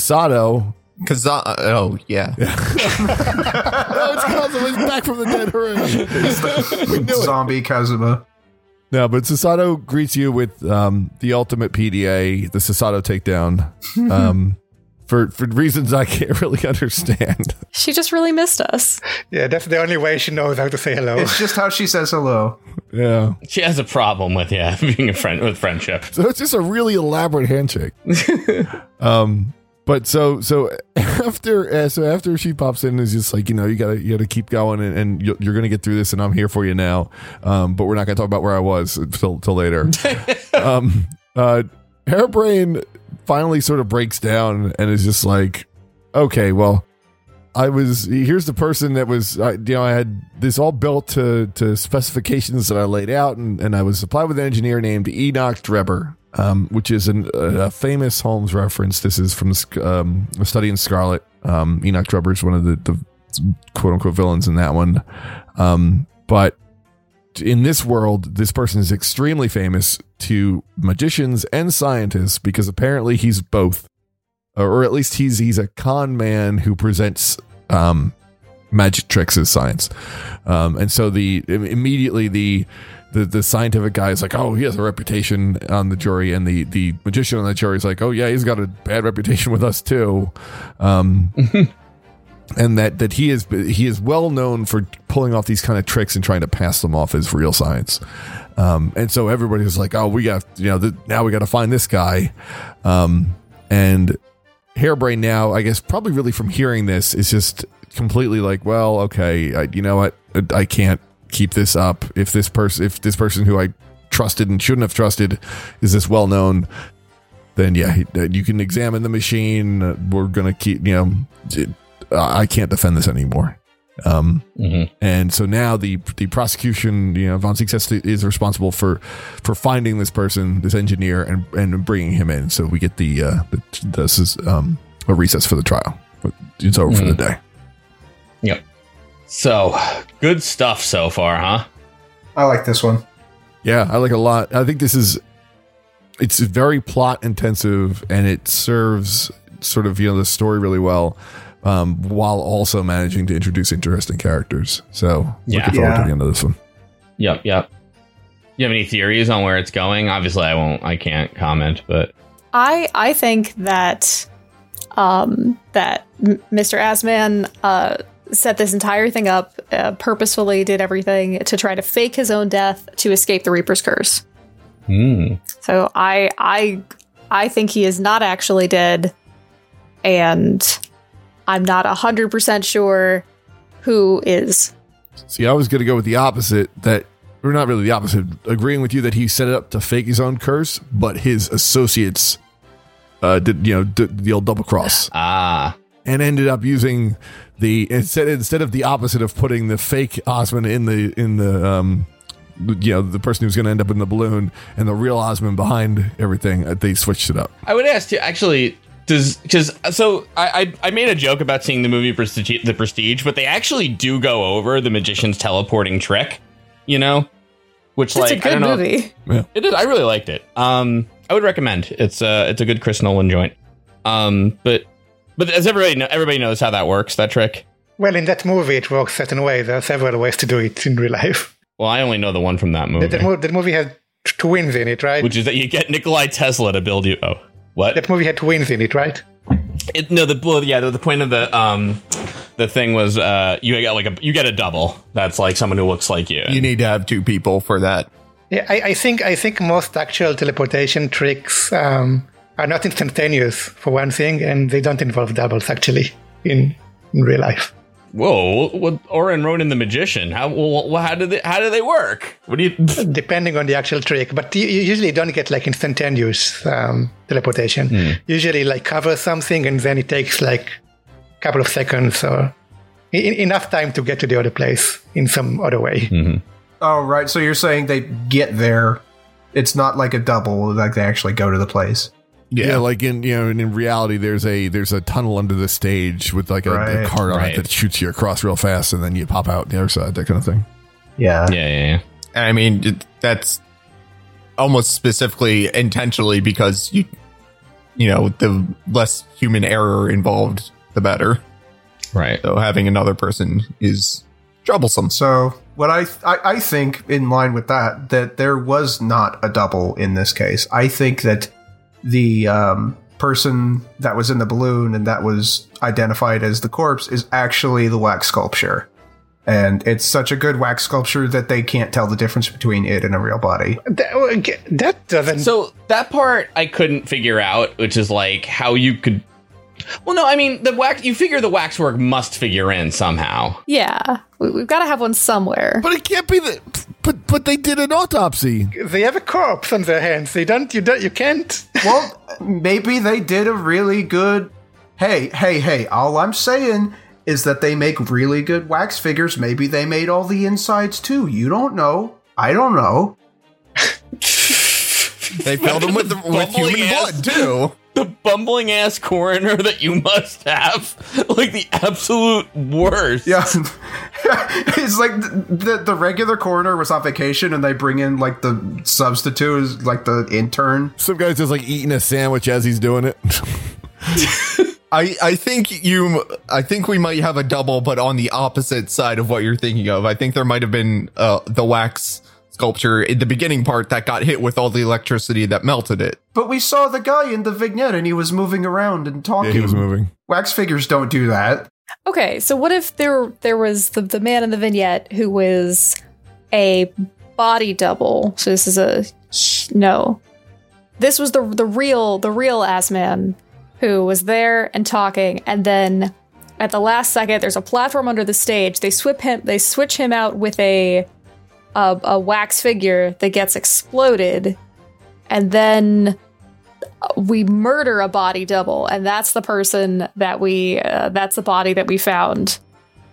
Susato. Because oh yeah, [LAUGHS] oh, it's Kazuma. He's back from the dead. Hooray. we knew it. Zombie Kazuma. No, but Susato greets you with um, the ultimate PDA, the Susato takedown, [LAUGHS] um, for for reasons I can't really [LAUGHS] understand. She just really missed us. Yeah, that's the only way she knows how to say hello. It's just how she says hello. Yeah. She has a problem with yeah being a friend with friendship. So it's just a really elaborate handshake. um, but so so [LAUGHS] after uh, so after she pops in, is just like you know you gotta you gotta keep going and, and you're, gonna get through this, and I'm here for you now. Um, but we're not gonna talk about where I was till till later. [LAUGHS] um, uh, Harebrayne finally sort of breaks down and is just like, okay, well. I was here's the person that was I, you know I had this all built to to specifications that I laid out and, and I was supplied with an engineer named Enoch Drebber, um, which is an, a, famous Holmes reference. This is from um, a study in Scarlet. Um, Enoch Drebber is one of the, the quote unquote villains in that one, um, but in this world, this person is extremely famous to magicians and scientists because apparently he's both or at least he's he's a con man who presents um, magic tricks as science. Um, and so the immediately the, the the scientific guy is like, oh, he has a reputation on the jury, and the the magician on the jury is like, oh yeah, he's got a bad reputation with us too. Um, [LAUGHS] and that that he is he is well known for pulling off these kind of tricks and trying to pass them off as real science. Um, and so everybody was like, "Oh, we got you know the, now we got to find this guy." Um, and Harebrayne now, I guess, probably really from hearing this is just completely like, "Well, okay, I, you know what? I can't keep this up. If this person, if this person who I trusted and shouldn't have trusted is this well known." Then yeah, you can examine the machine. Uh, We're gonna keep, you know, I can't defend this anymore. Um, Mhm. and so now the the prosecution, you know, von Zieks is responsible for for finding this person, this engineer, and and bringing him in. So we get the uh, the this is um a recess for the trial. It's over for the day. Yep. So good stuff so far, huh? I like this one. Yeah, I like a lot. I think this is it's very plot intensive and it serves sort of you know the story really well. Um, while also managing to introduce interesting characters. So Yeah. looking forward to the end of this one. Yep, yep. You have any theories on where it's going? Obviously, I won't. I can't comment, but I I think that um, that Mr. Asman uh, set this entire thing up uh, purposefully, did everything to try to fake his own death to escape the Reaper's curse. hmm. So I I I think he is not actually dead, and I'm not hundred percent sure who is. See, I was going to go with the opposite. That we're not really the opposite. Agreeing with you that he set it up to fake his own curse, but his associates uh, did you know did the old double cross ah, and ended up using the instead instead of the opposite of putting the fake Asman in the in the um you know the person who's going to end up in the balloon and the real Asman behind everything. uh, They switched it up. I would ask you actually. Does because so I, I I made a joke about seeing the movie Prestige, The Prestige, but they actually do go over the magician's teleporting trick, you know, which It's like a I good don't know, movie. It is. I really liked it. Um, I would recommend. It's uh it's a good Chris Nolan joint. Um, but but as everybody know, everybody knows how that works. That trick. Well, in that movie, it works certain ways. There are several ways to do it in real life. Well, I only know the one from that movie, That, that, that movie had twins in it, right? which is that you get Nikolai Tesla to build you. Oh, what? that movie had twins in it, right? It, no, the well, yeah, the, the point of the um the thing was uh you get like a you get a double. That's like someone who looks like you. You need to have two people for that. Yeah, I, I think I think most actual teleportation tricks um, are not instantaneous for one thing, and they don't involve doubles actually in in real life. Whoa, what, Oren Ronan the magician? How well, how do they how do they work? What do you? [LAUGHS] depending on the actual trick. But you, you usually don't get like instantaneous um, teleportation. Usually, like cover something and then it takes like a couple of seconds or e- enough time to get to the other place in some other way. Oh, right. So you're saying they get there. It's not like a double, like they actually go to the place. Yeah. like in you know in, in reality, there's a there's a tunnel under the stage with like a, a card on Right. it that shoots you across real fast, and then you pop out the other side. That kind of thing. Yeah. Yeah, yeah, yeah. And I mean, it- that's almost specifically intentionally because you, you know, the less human error involved, the better. Right. So having another person is troublesome. So what I, I I think in line with that that there was not a double in this case. I think that the um, person that was in the balloon and that was identified as the corpse is actually the wax sculpture. And it's such a good wax sculpture that they can't tell the difference between it and a real body. That, that doesn't. So that part I couldn't figure out, which is like how you could. Well, no, I mean the wax. You figure the waxwork must figure in somehow. Yeah, we, we've got to have one somewhere. But it can't be the. But but they did an autopsy. they have a corpse on their hands. They don't. You don't. You can't. [LAUGHS] Well, maybe they did a really good. Hey, hey, hey! All I'm saying is that they make really good wax figures. Maybe they made all the insides too. You don't know. I don't know. They filled them with, the, with human ass. blood too. The bumbling ass coroner that you must have, [LAUGHS] like the absolute worst. Yeah, [LAUGHS] it's like the, the the regular coroner was on vacation, and they bring in like the substitute, as like the intern. Some guy's just like eating a sandwich as he's doing it. [LAUGHS] I, I think you I think we might have a double, but on the opposite side of what you're thinking of. I think there might have been uh, the wax sculpture in the beginning part that got hit with all the electricity that melted it. But we saw the guy in the vignette, and he was moving around and talking. yeah, he was moving. Wax figures don't do that. Okay, so what if there there was the, the man in the vignette who was a body double? So this is a no. This was the the real the real ass man who was there and talking, and then at the last second, there's a platform under the stage. They swip him. They switch him out with a a, a wax figure that gets exploded, and then we murder a body double, and that's the person that we uh, that's the body that we found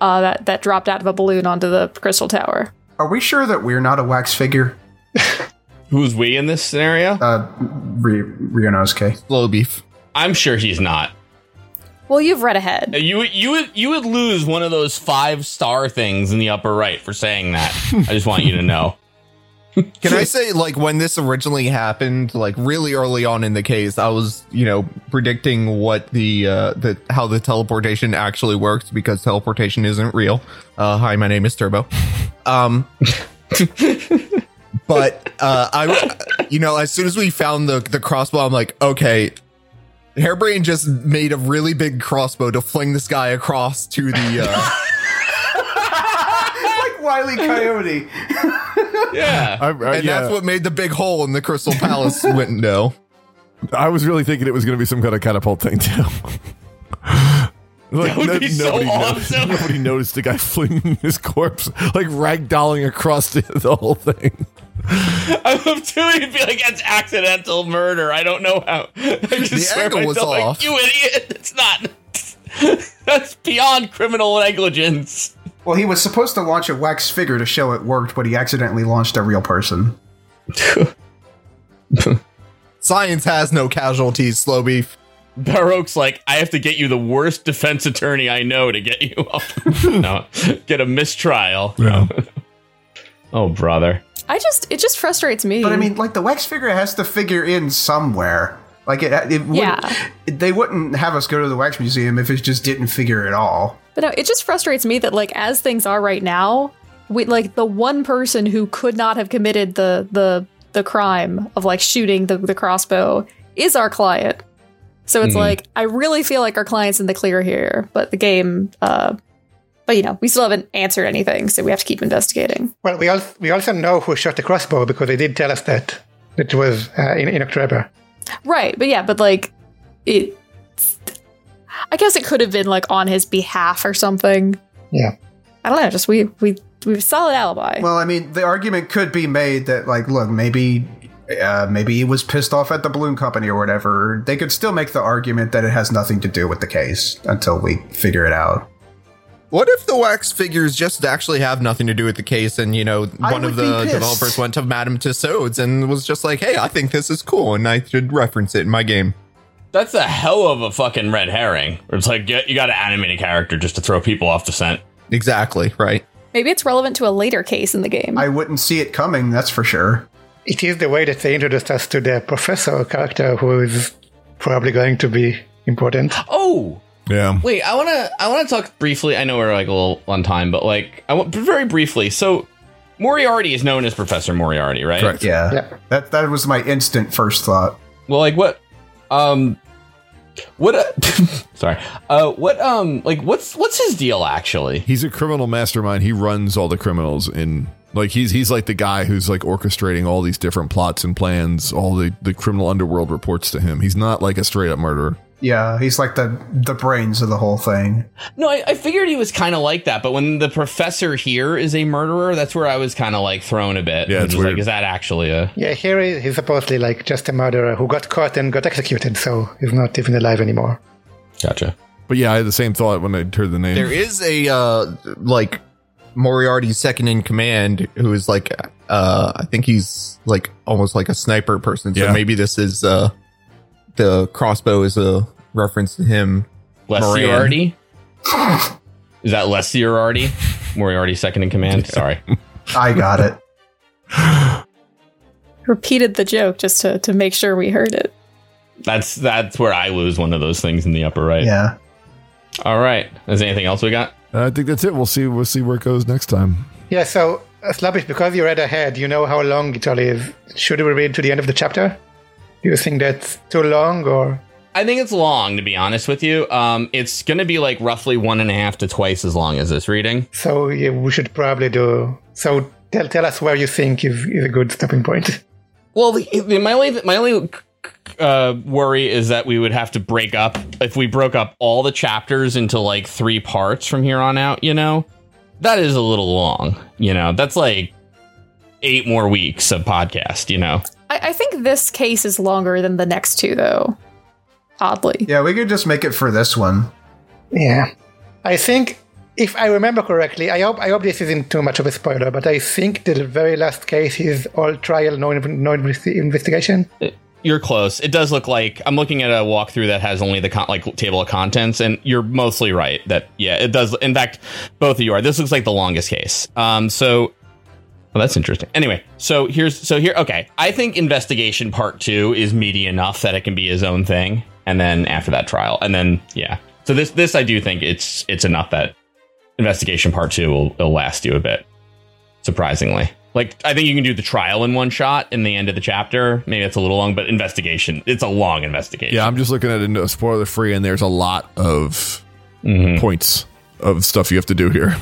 uh, that that dropped out of a balloon onto the crystal tower. Are we sure that we're not a wax figure? [LAUGHS] Who's we in this scenario? Uh, Ry- Ryunosuke. Slow beef. I'm sure he's not. Well, you've read ahead. You would you would you would lose one of those five star things in the upper right for saying that. I just want you to know. [LAUGHS] Can I say, like, when this originally happened, like really early on in the case, I was, you know, predicting what the, uh, the, how the teleportation actually works because teleportation isn't real. Uh, hi, my name is Turbo. Um, [LAUGHS] but, uh, I, you know, as soon as we found the, the crossbow, I'm like, okay, Harebrayne just made a really big crossbow to fling this guy across to the, uh, [LAUGHS] like Wiley Coyote. Yeah. [LAUGHS] I, I, and yeah, that's what made the big hole in the Crystal Palace window. [LAUGHS] I was really thinking it was going to be some kind of catapult thing too. Like, That would be so nobody, awesome. nobody noticed the guy flinging his corpse, like ragdolling across the, the whole thing. I love too. He'd be like, "It's accidental murder." I don't know how. I just The angle was myself, like, off. you idiot! It's not. [LAUGHS] That's beyond criminal negligence. Well, he was supposed to launch a wax figure to show it worked, but he accidentally launched a real person. [LAUGHS] Science has no casualties, slow beef. Barok's like, I have to get you the worst defense attorney I know to get you up. [LAUGHS] no, get a mistrial. Yeah. Oh, brother. I just it just frustrates me. But I mean, like the wax figure has to figure in somewhere. Like it, it wouldn't, Yeah. they wouldn't have us go to the wax museum if it just didn't figure at all. But no, it just frustrates me that like as things are right now, we like the one person who could not have committed the the the crime of like shooting the, the crossbow is our client. So it's like I really feel like our client's in the clear here, but the game uh but you know, we still haven't answered anything, so we have to keep investigating. Well, we also we also know who shot the crossbow because they did tell us that it was uh, in in October. Right, but yeah, but like it I guess it could have been like on his behalf or something. Yeah. I don't know, just we we we have a solid alibi. Well, I mean, the argument could be made that, like, look, maybe, uh, maybe he was pissed off at the balloon company or whatever. They could still make the argument that it has nothing to do with the case until we figure it out. What if the wax figures just actually have nothing to do with the case and, you know, one of the developers went to Madame Tussauds and was just like, hey, I think this is cool and I should reference it in my game. That's a hell of a fucking red herring. It's like, you got to animate a character just to throw people off the scent. Exactly, right? Maybe it's relevant to a later case in the game. I wouldn't see it coming, that's for sure. It is the way that they introduced us to the professor character who is probably going to be important. Oh, Yeah. Wait, I want to I want to talk briefly. I know we're like a little on time, but like I want very briefly. So Moriarty is known as Professor Moriarty, right? Correct. Yeah. Yeah. That, that was my instant first thought. Well, like what um what uh, [LAUGHS] sorry. Uh what um like what's what's his deal actually? He's a criminal mastermind. He runs all the criminals in like he's he's like the guy who's like orchestrating all these different plots and plans. All the the criminal underworld reports to him. He's not like a straight up murderer. Yeah, he's like the the brains of the whole thing. No, I, I figured he was kind of like that, but when the professor here is a murderer, that's where I was kind of like thrown a bit. Yeah, it's just like, weird. is that actually a Yeah, here he- he's supposedly like just a murderer who got caught and got executed, so he's not even alive anymore. gotcha? But yeah, I had the same thought when I heard the name. There is a, uh, like, Moriarty's second in command who is like, uh, I think he's like almost like a sniper person. So Yeah. maybe this is, uh, the crossbow is a reference to him. Les Moriarty? is that Les Moriarty? Moriarty second in command. Sorry. [LAUGHS] I got it. [LAUGHS] Repeated the joke just to, to make sure we heard it. That's that's where I lose one of those things in the upper right. Yeah. All right. Is there anything else we got? I think that's it. We'll see. We'll see where it goes next time. Yeah, so uh, Slavish, because you read ahead, you know how long it all is. Should we read to the end of the chapter? You think that's too long, or I think it's long, to be honest with you. Um, it's going to be like roughly one and a half to twice as long as this reading. So yeah, we should probably do. So tell tell us where you think is, is a good stopping point. [LAUGHS] Well, the, the, my only my only uh, worry is that we would have to break up if we broke up all the chapters into like three parts from here on out. You know, that is a little long. You know, that's like eight more weeks of podcast. You know, I, I think this case is longer than the next two, though. Oddly. Yeah, we could just make it for this one. Yeah, I think if I remember correctly, I hope I hope this isn't too much of a spoiler, but I think the very last case is all trial, no, no investigation. you're close. It does look like I'm looking at a walkthrough that has only the con- like table of contents, and you're mostly right that yeah, it does. In fact, both of you are. This looks like the longest case. Um, so. Well, that's interesting. Anyway, so here's so here. Okay, I think investigation part two is meaty enough that it can be his own thing, and then after that trial, and then yeah. So this this I do think it's it's enough that investigation part two will, will last you a bit. Surprisingly, like I think you can do the trial in one shot in the end of the chapter. Maybe it's a little long, but investigation it's a long investigation. Yeah, I'm just looking at it spoiler free, and there's a lot of Mhm. points of stuff you have to do here.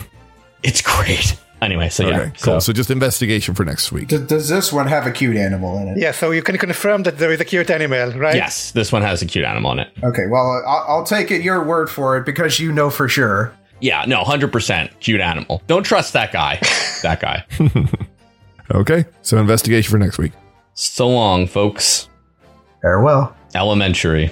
it's great. Anyway, so yeah, Okay, cool. so So just investigation for next week. D- does this one have a cute animal in it? Yeah, so you can confirm that there is a cute animal, right? yes, this one has a cute animal in it. Okay, well, I'll, I'll take it your word for it because you know for sure. Yeah, no, hundred percent cute animal. Don't trust that guy. [LAUGHS] that guy. [LAUGHS] Okay, so investigation for next week. So long, folks. Farewell. Elementary.